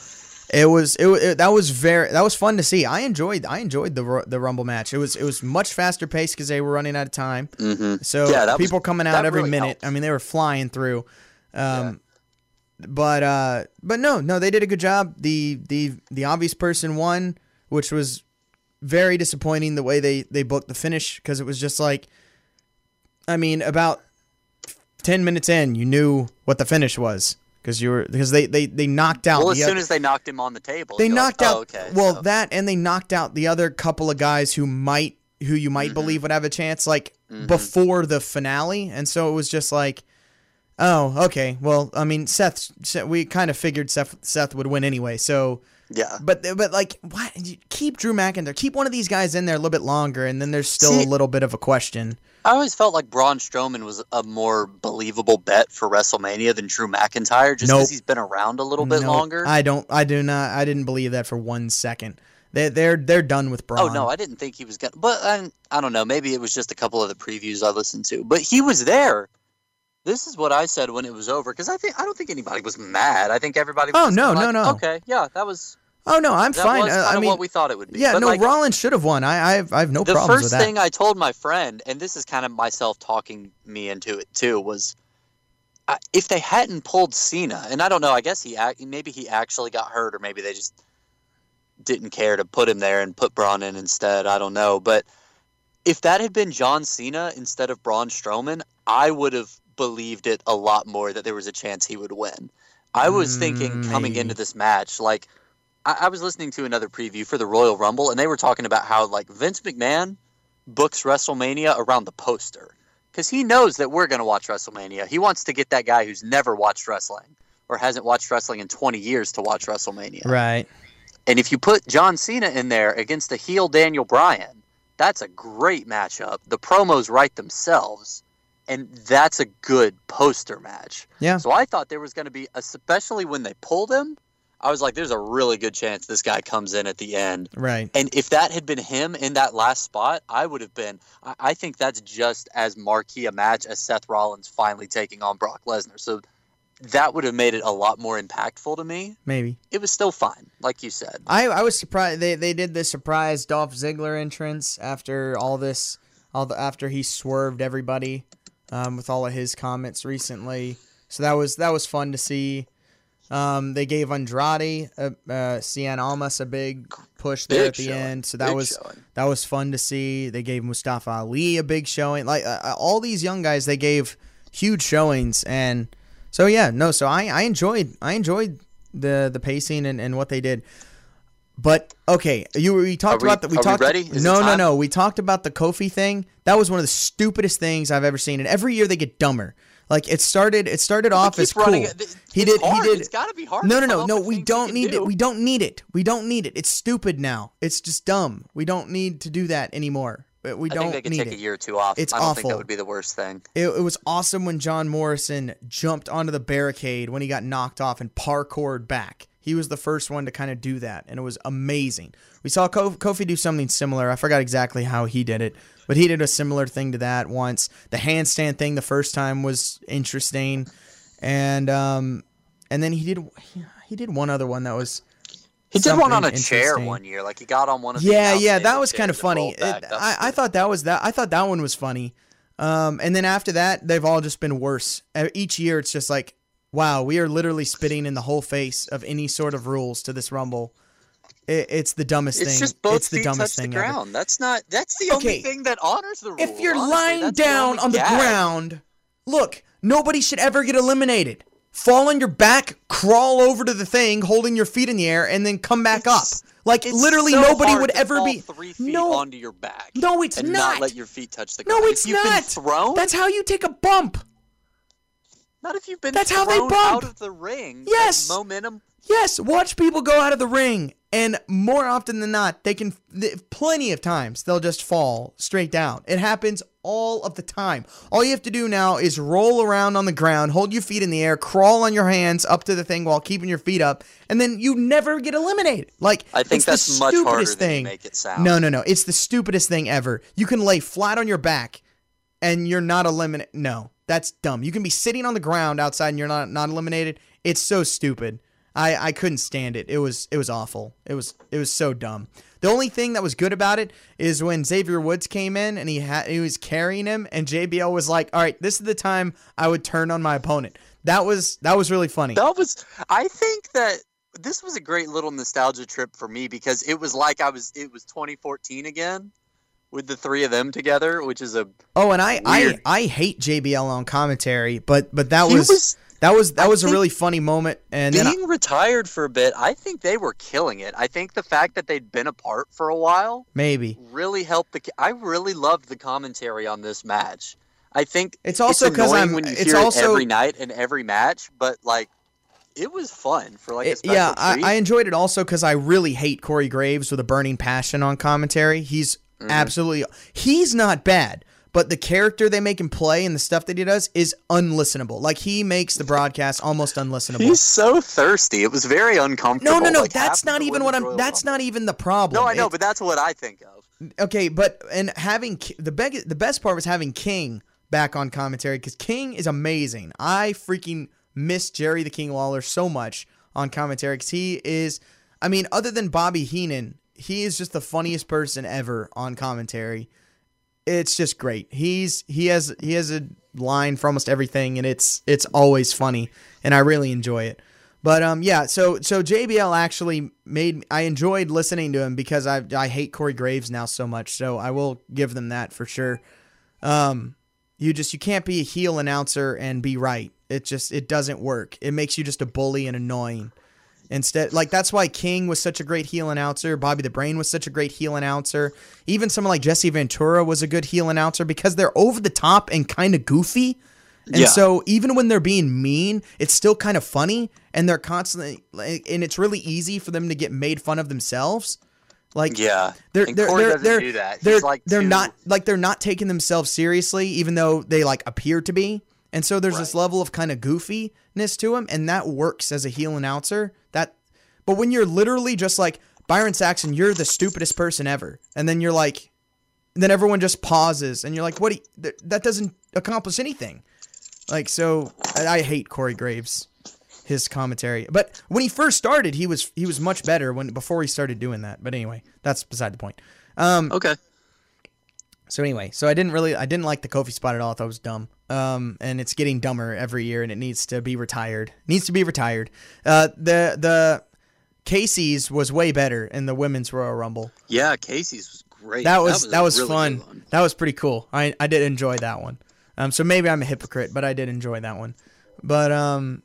it was it, it that was very that was fun to see. I enjoyed I enjoyed the the Rumble match. It was it was much faster paced because they were running out of time. Mhm. So Yeah, that was- people coming out every really minute. helped. I mean, they were flying through. Um, But uh, but no, no, they did a good job. The the the obvious person won, which was very disappointing the way they they booked the finish because it was just like, I mean, about ten minutes in, you knew what the finish was because you were because they they they knocked out. Well, as the soon oth- as they knocked him on the table, they knocked like, out Oh, okay, well so- that and they knocked out the other couple of guys who might who you might Mhm. believe would have a chance like Mhm. before the finale and so it was just like oh okay well i mean seth, Seth we kind of figured seth seth would win anyway so yeah. but but like what keep drew mcintyre keep one of these guys in there a little bit longer and then there's still See- a little bit of a question I always felt like Braun Strowman was a more believable bet for WrestleMania than Drew McIntyre, just Nope. because he's been around a little bit No, longer. i don't i do not i didn't believe that for one second They they're they're done with oh, Braun. Oh no, I didn't think he was gonna. But I, I don't know. Maybe it was just a couple of the previews I listened to. But he was there. This is what I said when it was over because I think I don't think anybody was mad. I think everybody. Was Oh, no, kinda no, no. Okay, yeah, that was Oh no, I'm that fine. Uh, I mean, what we thought it would be. yeah, But, no, like, Rollins should have won. I I have, I have no the problems first with that. thing I told my friend, and this is kind of myself talking me into it too, was uh, if they hadn't pulled Cena, and I don't know, I guess he maybe he actually got hurt, or maybe they just didn't care to put him there and put Braun in instead. I don't know, but if that had been John Cena instead of Braun Strowman, I would have believed it a lot more that there was a chance he would win. I was thinking Mm, coming maybe. into this match, like I, I was listening to another preview for the Royal Rumble, and they were talking about how like Vince McMahon books WrestleMania around the poster because he knows that we're going to watch WrestleMania. He wants to get that guy who's never watched wrestling or hasn't watched wrestling in 20 years to watch WrestleMania. right. And if you put John Cena in there against the heel Daniel Bryan, that's a great matchup. The promos write themselves, and that's a good poster match. Yeah. So I thought there was going to be, especially when they pulled him, I was like, there's a really good chance this guy comes in at the end. Right. And if that had been him in that last spot, I would have been. I, I think that's just as marquee a match as Seth Rollins finally taking on Brock Lesnar. So that would have made it a lot more impactful to me. Maybe. It was still fine, like you said. I, I was surprised they, they did the surprise Dolph Ziggler entrance after all this all the after he swerved everybody um, with all of his comments recently. So that was that was fun to see. Um, they gave Andrade uh, uh, Cien Almas a big push there Big at the showing. end. So that Big was showing. that was fun to see. They gave Mustafa Ali a big showing. Like uh, uh, all these young guys, they gave huge showings, and so yeah, no. So I, I enjoyed I enjoyed the the pacing and, and what they did. But okay, you we talked we- about that. We are we talked. ready? Is no, no, no. We talked about the Kofi thing. That was one of the stupidest things I've ever seen. And every year they get dumber. Like it started. It started off as cool. running it. It's he did. hard. He did. It's gotta be hard No, no, no, no. We don't need can it. We don't need it. We don't need it. It's stupid now. It's just dumb. We don't need to do that anymore. We we I don't think they could need take it. a year or two off. It's I don't think awful. that would be the worst thing. It, it was awesome when John Morrison jumped onto the barricade when he got knocked off and parkoured back. He was the first one to kind of do that, and it was amazing. We saw Kofi do something similar. I forgot exactly how he did it, but he did a similar thing to that once. The handstand thing the first time was interesting, and um, and then he did he did one other one that was He did one on a chair one year. Like he got on one of the yeah, yeah, that was kind of funny. It- I, I thought that was that. I thought that one was funny. Um, and then after that, they've all just been worse. Each year, it's just like, wow, we are literally spitting in the whole face of any sort of rules to this rumble. It, it's the dumbest It's thing. just both it's the feet dumbest touch the thing ever. ground. That's not. That's the Okay. only thing that honors the rule. If you're honestly. lying That's the down on the gag. ground, look, nobody should ever get eliminated. Fall on your back, crawl over to the thing, holding your feet in the air, and then come back It's- up. Like literally, so nobody would ever be. three feet No, onto your back. no, it's and not. not let your feet touch the ground. no, it's if you've not. Been thrown. That's how you take a bump. Not if you've been. That's how they bump. out of the ring. Yes. Momentum. Yes, watch people go out of the ring, and more often than not, they can. th- Plenty of times they'll just fall straight down. It happens all of the time. All you have to do now is roll around on the ground, hold your feet in the air, crawl on your hands up to the thing while keeping your feet up, and then you never get eliminated. Like I think it's the that's much harder stupidest than you thing. make it sound. No, no, no. It's the stupidest thing ever. You can lay flat on your back and you're not eliminated. No, that's dumb. You can be sitting on the ground outside and you're not not eliminated. It's so stupid. I, I couldn't stand it. It was it was awful. It was it was so dumb. The only thing that was good about it is when Xavier Woods came in and he had he was carrying him and JBL was like, "All right, this is the time I would turn on my opponent." That was that was really funny. That was. I think that this was a great little nostalgia trip for me because it was like I was. It was 2014 again, with the three of them together, which is a. Oh, and I I, Weird. I hate JBL on commentary, but but that was, was- that was that I was a really funny moment. And then I- being retired for a bit, I think they were killing it. I think the fact that they'd been apart for a while maybe really helped the. I really loved the commentary on this match. I think It's also 'cause annoying I'm- when you it's hear also- it every night and every match, but like it was fun for like a It- yeah, I. I enjoyed it also because I really hate Corey Graves with a burning passion on commentary. He's Mm-hmm. absolutely he's not bad, but the character they make him play and the stuff that he does is unlistenable. Like he makes the broadcast almost unlistenable. He's so thirsty. It was very uncomfortable. no, no, no. Like, that's not even what I'm. Royal That's Rumble- not even the problem. No, I know, It- but that's what I think of. okay, but and having the beg- the best part was having King back on commentary because King is amazing. I freaking miss Jerry the King Lawler so much on commentary because he is. I mean, other than Bobby Heenan, he is just the funniest person ever on commentary. It's just great. He's he has he has a line for almost everything, and it's it's always funny, and I really enjoy it. But um, yeah. So so JBL actually made I enjoyed listening to him because I I hate Corey Graves now so much. So I will give them that for sure. Um, you just you can't be a heel announcer and be right. It just it doesn't work. It makes you just a bully and annoying. Instead, like that's why King was such a great heel announcer. Bobby the Brain was such a great heel announcer. Even someone like Jesse Ventura was a good heel announcer because they're over the top and kind of goofy. And Yeah. so even when they're being mean, it's still kind of funny, and they're constantly like, and it's really easy for them to get made fun of themselves. Like Yeah, they're and they're Corey they're, they're, do that. They're, like they're too- not like they're not taking themselves seriously, even though they like appear to be. And so there's this level of kind of goofiness to him, and that works as a heel announcer. But when you're literally just like Byron Saxton, you're the stupidest person ever, and then you're like, then everyone just pauses, and you're like, what? you- th- that doesn't accomplish anything. Like so, I, I hate Corey Graves, his commentary. But when he first started, he was he was much better when before he started doing that. But anyway, that's beside the point. Um, Okay. so anyway, so I didn't really I didn't like the Kofi spot at all. I thought it was dumb. Um, and it's getting dumber every year, and it needs to be retired. needs to be retired. Uh, the the Casey's was way better in the women's Royal Rumble. Yeah, Casey's was great. That was that a was, really fun. That was pretty cool. I I did enjoy that one. Um, so maybe I'm a hypocrite, but I did enjoy that one. But um,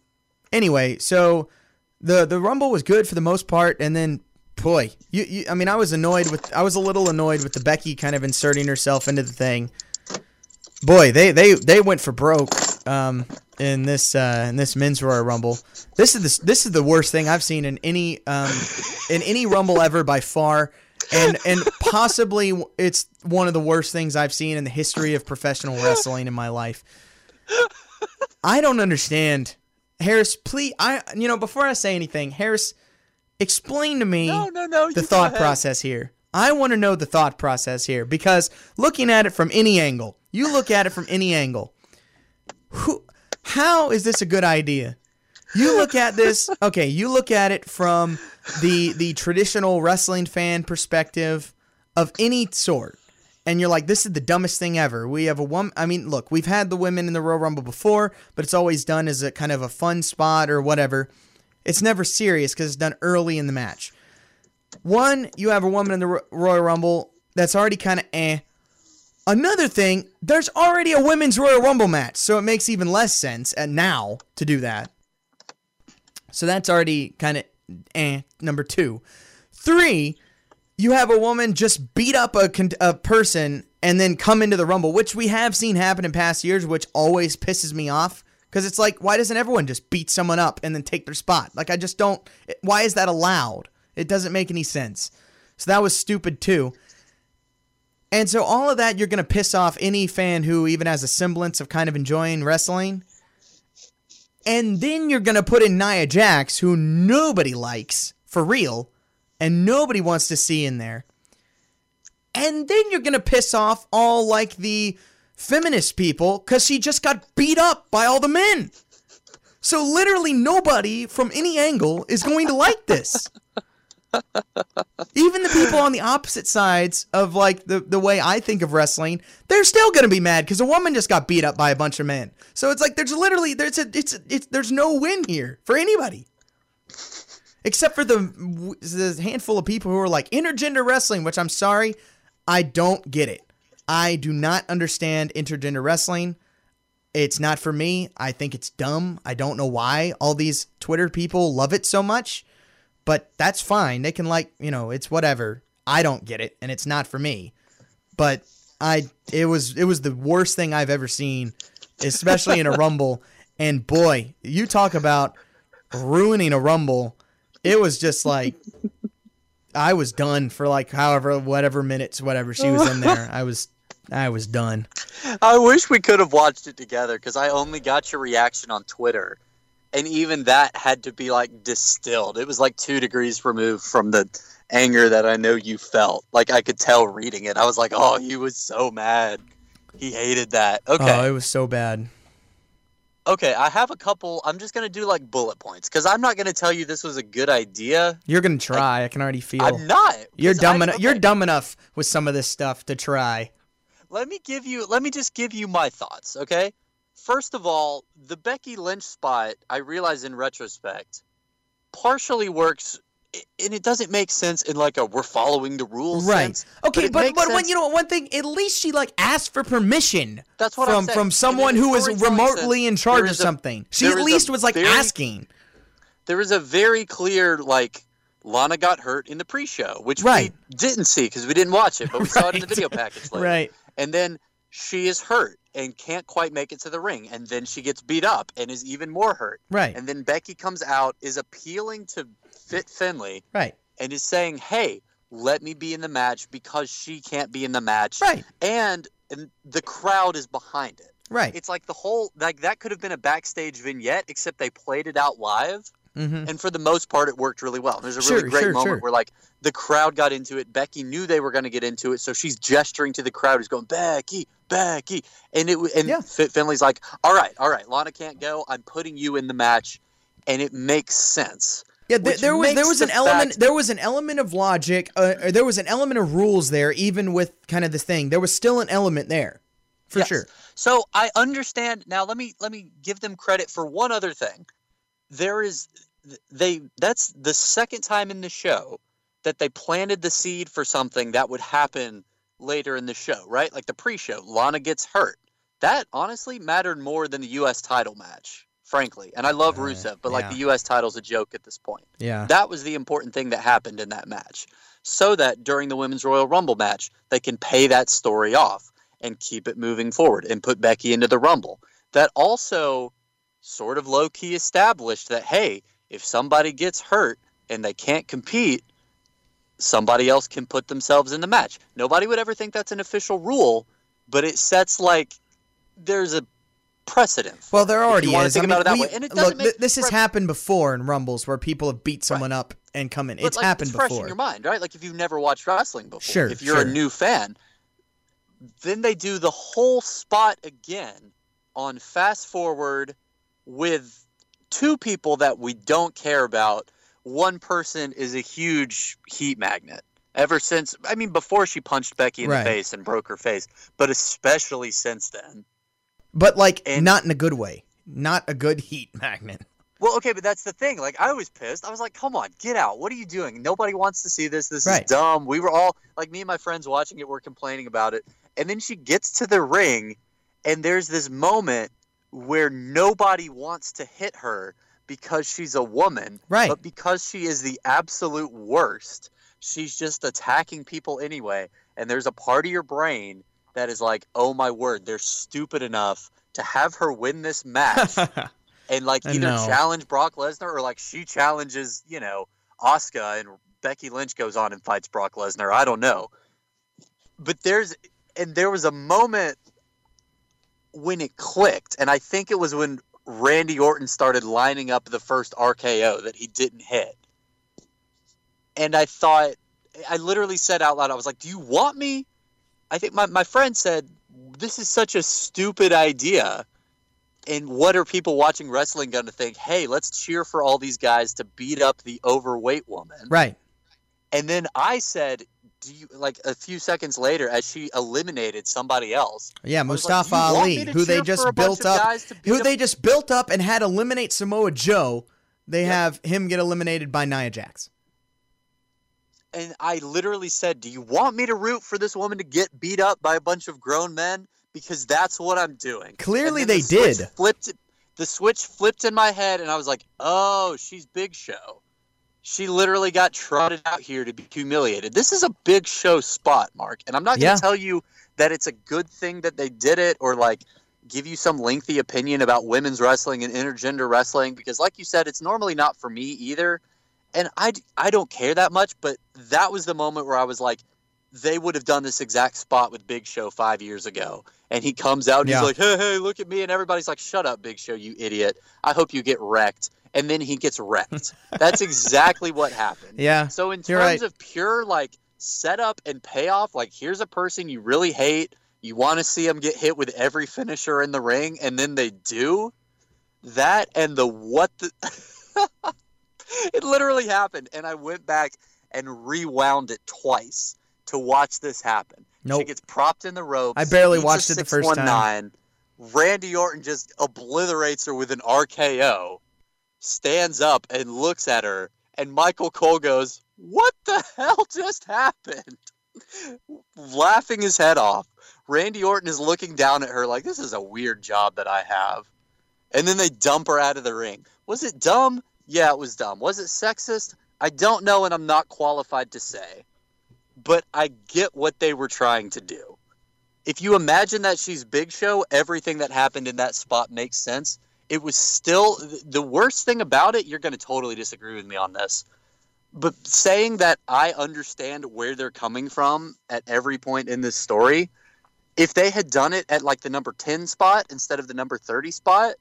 anyway, so the the Rumble was good for the most part, and then boy, you, you I mean, I was annoyed with I was a little annoyed with the Becky kind of inserting herself into the thing. Boy, they they they went for broke um in this uh in this men's Royal Rumble. This is the, this is the worst thing I've seen in any um in any Rumble ever by far. And and possibly it's one of the worst things I've seen in the history of professional wrestling in my life. I don't understand. Harris, please I you know, before I say anything, Harris, explain to me No, no, no. the thought process here. I want to know the thought process here because looking at it from any angle, you look at it from any angle. Who, how is this a good idea? You look at this, [LAUGHS] okay, you look at it from the the traditional wrestling fan perspective of any sort. And you're like, this is the dumbest thing ever. We have a woman. I mean, look, we've had the women in the Royal Rumble before, but it's always done as a kind of a fun spot or whatever. It's never serious because it's done early in the match. One, you have a woman in the Ro- Royal Rumble that's already kind of eh. Another thing, there's already a women's Royal Rumble match, so it makes even less sense now to do that. So that's already kind of eh. Number two, three, you have a woman just beat up a, a person and then come into the Rumble, which we have seen happen in past years, which always pisses me off. Because it's like, why doesn't everyone just beat someone up and then take their spot? Like, I just don't. Why is that allowed? It doesn't make any sense. So that was stupid too. And so all of that, you're going to piss off any fan who even has a semblance of kind of enjoying wrestling. And then you're going to put in Nia Jax, who nobody likes for real, and nobody wants to see in there. And then you're going to piss off all like the feminist people because she just got beat up by all the men. So literally nobody from any angle is going to like this. [LAUGHS] [LAUGHS] Even the people on the opposite sides of like the, the way I think of wrestling, they're still gonna be mad because a woman just got beat up by a bunch of men. So it's like there's literally there's a it's it's there's no win here for anybody, except for the the handful of people who are like intergender wrestling, which I'm sorry, I don't get it. I do not understand intergender wrestling. It's not for me. I think it's dumb. I don't know why all these Twitter people love it so much but that's fine. They can like, you know, it's whatever. I don't get it and it's not for me. But I it was it was the worst thing I've ever seen, especially in a [LAUGHS] rumble. And boy, you talk about ruining a rumble. It was just like I was done for like however whatever minutes whatever she was in there. I was I was done. I wish we could have watched it together because I only got your reaction on Twitter, and even that had to be like distilled. It was like two degrees removed from the anger that I know you felt. Like I could tell reading it. I was like, oh, he was so mad. He hated that. Okay. Oh, it was so bad. Okay, I have a couple. I'm just gonna do like bullet points because I'm not gonna tell you this was a good idea. You're gonna try. I can already feel. I'm not. You're dumb enough. You're dumb enough with some of this stuff to try. Let me give you. Let me just give you my thoughts. Okay. First of all, the Becky Lynch spot, I realize in retrospect, partially works, and it doesn't make sense in like a we're following the rules Right. sense. Okay, it but but, when you know one thing, at least she like asked for permission That's what I'm from from someone who was storytelling remotely sense, in charge of is a- something. She at least was like very- asking. there is a very clear like Lana got hurt in the pre-show, which Right. we didn't see because we didn't watch it, but we saw it in the [LAUGHS] video package later. Right. And then she is hurt and can't quite make it to the ring, and then she gets beat up and is even more hurt. Right. And then Becky comes out, is appealing to Fit Finlay, Right. and is saying, "Hey, let me be in the match because she can't be in the match." Right. And, and the crowd is behind it. Right. It's like the whole like that could have been a backstage vignette, except they played it out live Mm-hmm. and for the most part, it worked really well. There's a Sure, really great sure, moment sure. where like the crowd got into it. Becky knew they were going to get into it, so she's gesturing to the crowd who's going Becky, Becky, and it and Yeah. Finlay's like, all right, all right, Lana can't go. I'm putting you in the match, and it makes sense. Yeah, there, there was there was the an element fact- there was an element of logic. Uh, there was an element of rules there, even with kind of this thing. There was still an element there, for Yes. sure. So I understand now. Let me let me give them credit for one other thing. There is they that's the second time in the show that they planted the seed for something that would happen later in the show, right? Like the pre-show, Lana gets hurt. That honestly mattered more than the U.S. title match, frankly. And I love Uh, Rusev, but like yeah. the U.S. title's a joke at this point. Yeah. That was the important thing that happened in that match. So that during the Women's Royal Rumble match, they can pay that story off and keep it moving forward and put Becky into the Rumble. That also sort of low key established that, hey, if somebody gets hurt and they can't compete, somebody else can put themselves in the match. Nobody would ever think that's an official rule, but it sets like there's a precedent. Well, there already is. I mean, about it that we- way. And it look, th- this has happened before in Rumbles where people have beat someone up and come in. But, It's like, happened it's fresh before. in your mind, right? Like if you've never watched wrestling before, Sure, if you're sure. a new fan, then they do the whole spot again on fast forward with two people that we don't care about. One person is a huge heat magnet. Ever since, I mean, before she punched Becky in Right. the face and broke her face, but especially since then. But like And- not in a good way. Not a good heat magnet. Well, okay, but that's the thing. Like, I was pissed. I was like, come on, get out. What are you doing? Nobody wants to see this. This Right. is dumb. We were all, like, me and my friends watching it were complaining about it. And then she gets to the ring, and there's this moment where nobody wants to hit her because she's a woman. Right. But because she is the absolute worst, she's just attacking people anyway. And there's a part of your brain that is like, oh my word, they're stupid enough to have her win this match [LAUGHS] and like either challenge Brock Lesnar or like she challenges, you know, Oscar and Becky Lynch goes on and fights Brock Lesnar. I don't know. But there's and there was a moment when it clicked, and I think it was when Randy Orton started lining up the first RKO that he didn't hit. And I thought I literally said out loud, I was like, Do you want me? I think my, my friend said, This is such a stupid idea and what are people watching wrestling going to think? Hey, let's cheer for all these guys to beat up the overweight woman. right. And then I said, "Do you like a few seconds later as she eliminated somebody else?" Yeah, like, Mustafa "Do you want Ali, who they just for a bunch built up, guys to beat who up- they just built up and had eliminate Samoa Joe. They have him get eliminated by Nia Jax. And I literally said, "Do you want me to root for this woman to get beat up by a bunch of grown men? Because that's what I'm doing." Clearly they the did. Flipped. The switch flipped in my head, and I was like, "Oh, she's Big Show." She literally got trotted out here to be humiliated. This is a Big Show spot, Mark, and I'm not going to Yeah. tell you that it's a good thing that they did it, or like give you some lengthy opinion about women's wrestling and intergender wrestling, because, like you said, it's normally not for me either and I, I don't care that much, but that was the moment where I was like, they would have done this exact spot with Big Show five years ago. And he comes out and Yeah. he's like, hey, hey, look at me. And everybody's like, shut up, Big Show, you idiot. I hope you get wrecked. And then he gets wrecked. That's exactly what happened. [LAUGHS] Yeah. So in terms right. of pure like setup and payoff, like here's a person you really hate, you want to see them get hit with every finisher in the ring, and then they do that, and the what the [LAUGHS] it literally happened, and I went back and rewound it twice to watch this happen. She Nope. gets propped in the ropes. I barely watched it the first time. 619. Randy Orton just obliterates her with an RKO, stands up and looks at her, and Michael Cole goes, What the hell just happened? Laughing his head off. Randy Orton is looking down at her like, This is a weird job that I have. And then they dump her out of the ring. Was it dumb? Yeah, it was dumb. Was it sexist? I don't know, and I'm not qualified to say. But I get what they were trying to do. If you imagine that she's Big Show, everything that happened in that spot makes sense. It was still the worst thing about it. You're going to totally disagree with me on this. But saying that I understand where they're coming from at every point in this story, if they had done it at like the number 10 spot instead of the number 30 spot,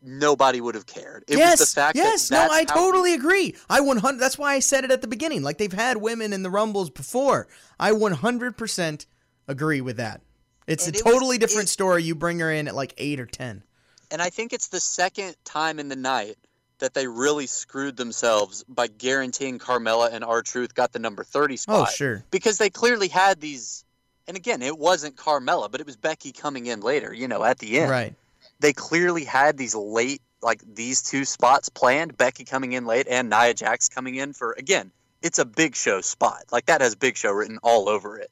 nobody would have cared. It yes, was the fact yes, that no, I totally agree. I 100. That's why I said it at the beginning. Like they've had women in the rumbles before. I 100 percent agree with that. It's And a it was- totally different it- story. You bring her in at like eight or ten. And I think it's the second time in the night that they really screwed themselves by guaranteeing Carmella and R Truth got the number 30 spot. Oh, sure. Because they clearly had these. And again, it wasn't Carmella, but it was Becky coming in later, you know, at the end. Right. They clearly had these late, like these two spots planned Becky coming in late and Nia Jax coming in for, again, it's a big show spot. Like that has big show written all over it.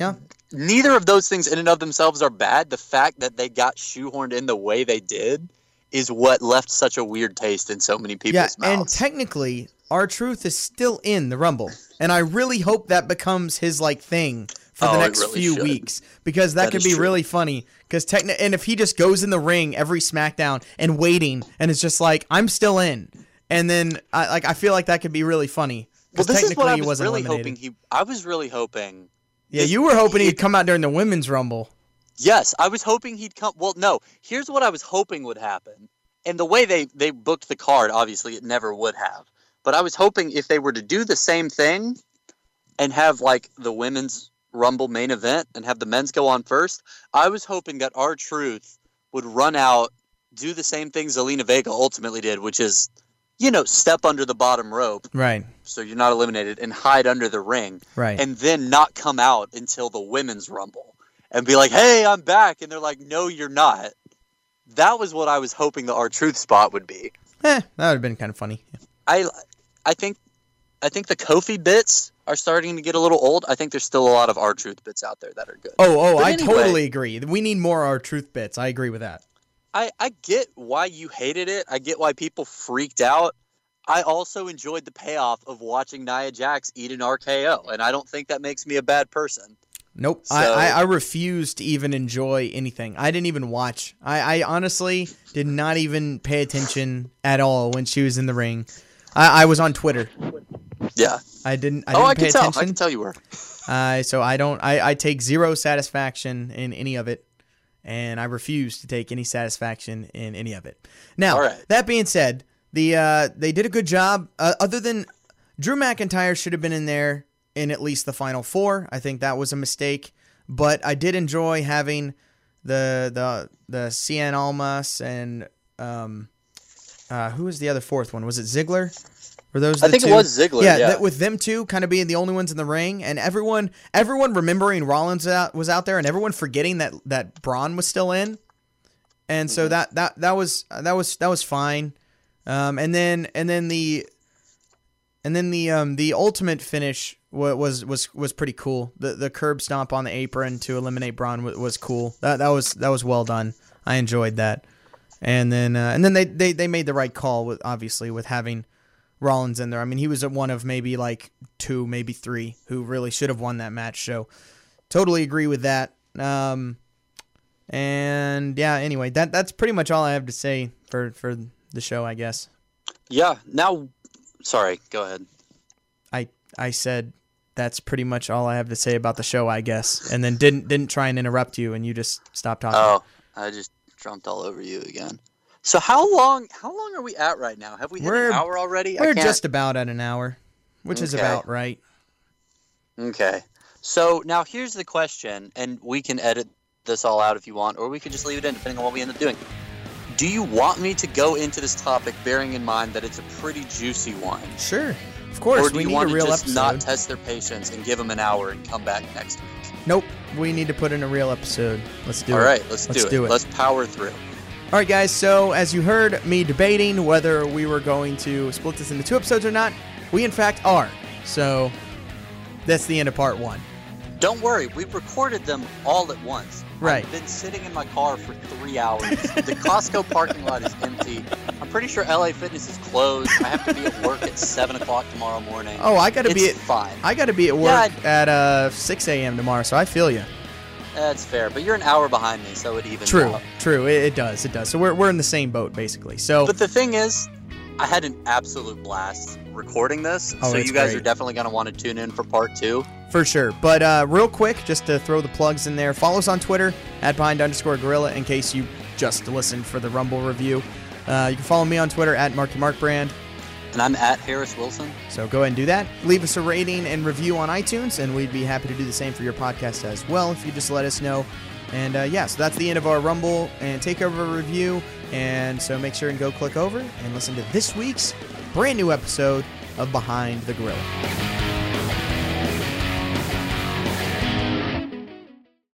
Yeah. Neither of those things in and of themselves are bad. The fact that they got shoehorned in the way they did is what left such a weird taste in so many people's Yeah, people's and technically, R Truth is still in the Rumble, and I really hope that becomes his like thing for Oh, the next really few should. weeks because that, That could be true. really funny. Because techni- and if he just goes in the ring every SmackDown and waiting, and it's just like I'm still in, and then I like I feel like that could be really funny. well, Because this is technically what I he was wasn't really eliminated. hoping he. I was really hoping. Yeah, you were hoping he- he'd come out during the women's Rumble. Yes, I was hoping he'd come. Well, no. Here's what I was hoping would happen, and the way they they booked the card, obviously, it never would have. But I was hoping if they were to do the same thing, and have like the women's Rumble main event and have the men's go on first, I was hoping that R Truth would run out, do the same thing Zelina Vega ultimately did, which is, you know, step under the bottom rope Right, so you're not eliminated and hide under the ring right. and then not come out until the women's rumble and be like, "Hey, I'm back," and they're like, "No, you're not." That was what I was hoping the R Truth spot would be. eh, that would have been kind of funny. I, I think, I think the Kofi bits are starting to get a little old. I think there's still a lot of R Truth bits out there that are good. Oh, oh, But I anyway- totally agree. We need more R Truth bits. I agree with that. I, I get why you hated it. I get why people freaked out. I also enjoyed the payoff of watching Nia Jax eat an RKO, and I don't think that makes me a bad person. Nope. So- I, I, I refuse to even enjoy anything. I didn't even watch. I, I honestly did not even pay attention at all when she was in the ring. I, I was on Twitter. Yeah. I didn't. I oh, didn't I pay can tell. I can tell you were. Uh, so I don't. I, I take zero satisfaction in any of it, and I refuse to take any satisfaction in any of it. Now, right. that being said, the uh, they did a good job. Uh, other than Drew McIntyre should have been in there in at least the final four. I think that was a mistake, but I did enjoy having the the the Cien Almas and um, uh, who was the other fourth one? Was it Ziggler? Were those? I think it two? was Ziggler, yeah. that- with them two kind of being the only ones in the ring, and everyone everyone remembering Rollins out, was out there, and everyone forgetting that that Braun was still in, and so Mm-hmm. that that that was that was that was fine, um, and then and then the and then the um the ultimate finish wa- was was was pretty cool. The the curb stomp on the apron to eliminate Braun was, was cool. That that was that was well done. I enjoyed that. And then uh, and then they, they they made the right call with obviously with having Rollins in there. I mean, he was one of maybe like two, maybe three who really should have won that match. So totally agree with that. Um, and yeah, anyway, that that's pretty much all I have to say for for the show, I guess. Yeah. Now, sorry. Go ahead. I I said that's pretty much all I have to say about the show, I guess. And then didn't didn't try and interrupt you, and you just stopped talking. Oh, I just jumped all over you again. So how long? How long are we at right now? Have we hit We're- an hour already? We're just about at an hour, which is about right. okay. So now here's the question, and we can edit this all out if you want, or we could just leave it in, depending on what we end up doing. Do you want me to go into this topic, bearing in mind that it's a pretty juicy one, Sure, of course. or do we you need want to just episode. not test their patience and give them an hour and come back next week? nope, we need to put in a real episode. Let's do All it. All right, let's, Let's do, do it. it. Let's power through. All right, guys. So as you heard me debating whether we were going to split this into two episodes or not, we in fact are. So that's the end of part one. Don't worry, we've recorded them all at once. Right. I've been sitting in my car for three hours. the Costco [LAUGHS] parking lot is empty. I'm pretty sure LA Fitness is closed. I have to be at work at seven o'clock tomorrow morning. Oh, I got to be at five. I got to be at Yeah, work at uh 6 a.m. tomorrow, so I feel you. That's fair, but you're an hour behind me, so it evens True, out. true. It, it does, it does. So we're we're in the same boat basically. So But the thing is, I had an absolute blast recording this, Oh, so you guys great. are definitely going to want to tune in for part two. For sure. But uh, real quick, just to throw the plugs in there, follow us on Twitter at behind underscore gorilla in case you just listened for the Rumble review. Uh, you can follow me on Twitter at Marky Mark Brand. And I'm at Harris Wilson. So go ahead and do that. Leave us a rating and review on iTunes, and we'd be happy to do the same for your podcast as well if you just let us know. And uh, yeah, so that's the end of our Rumble and Takeover review. And so make sure and go click over and listen to this week's brand new episode of Behind the Gorilla.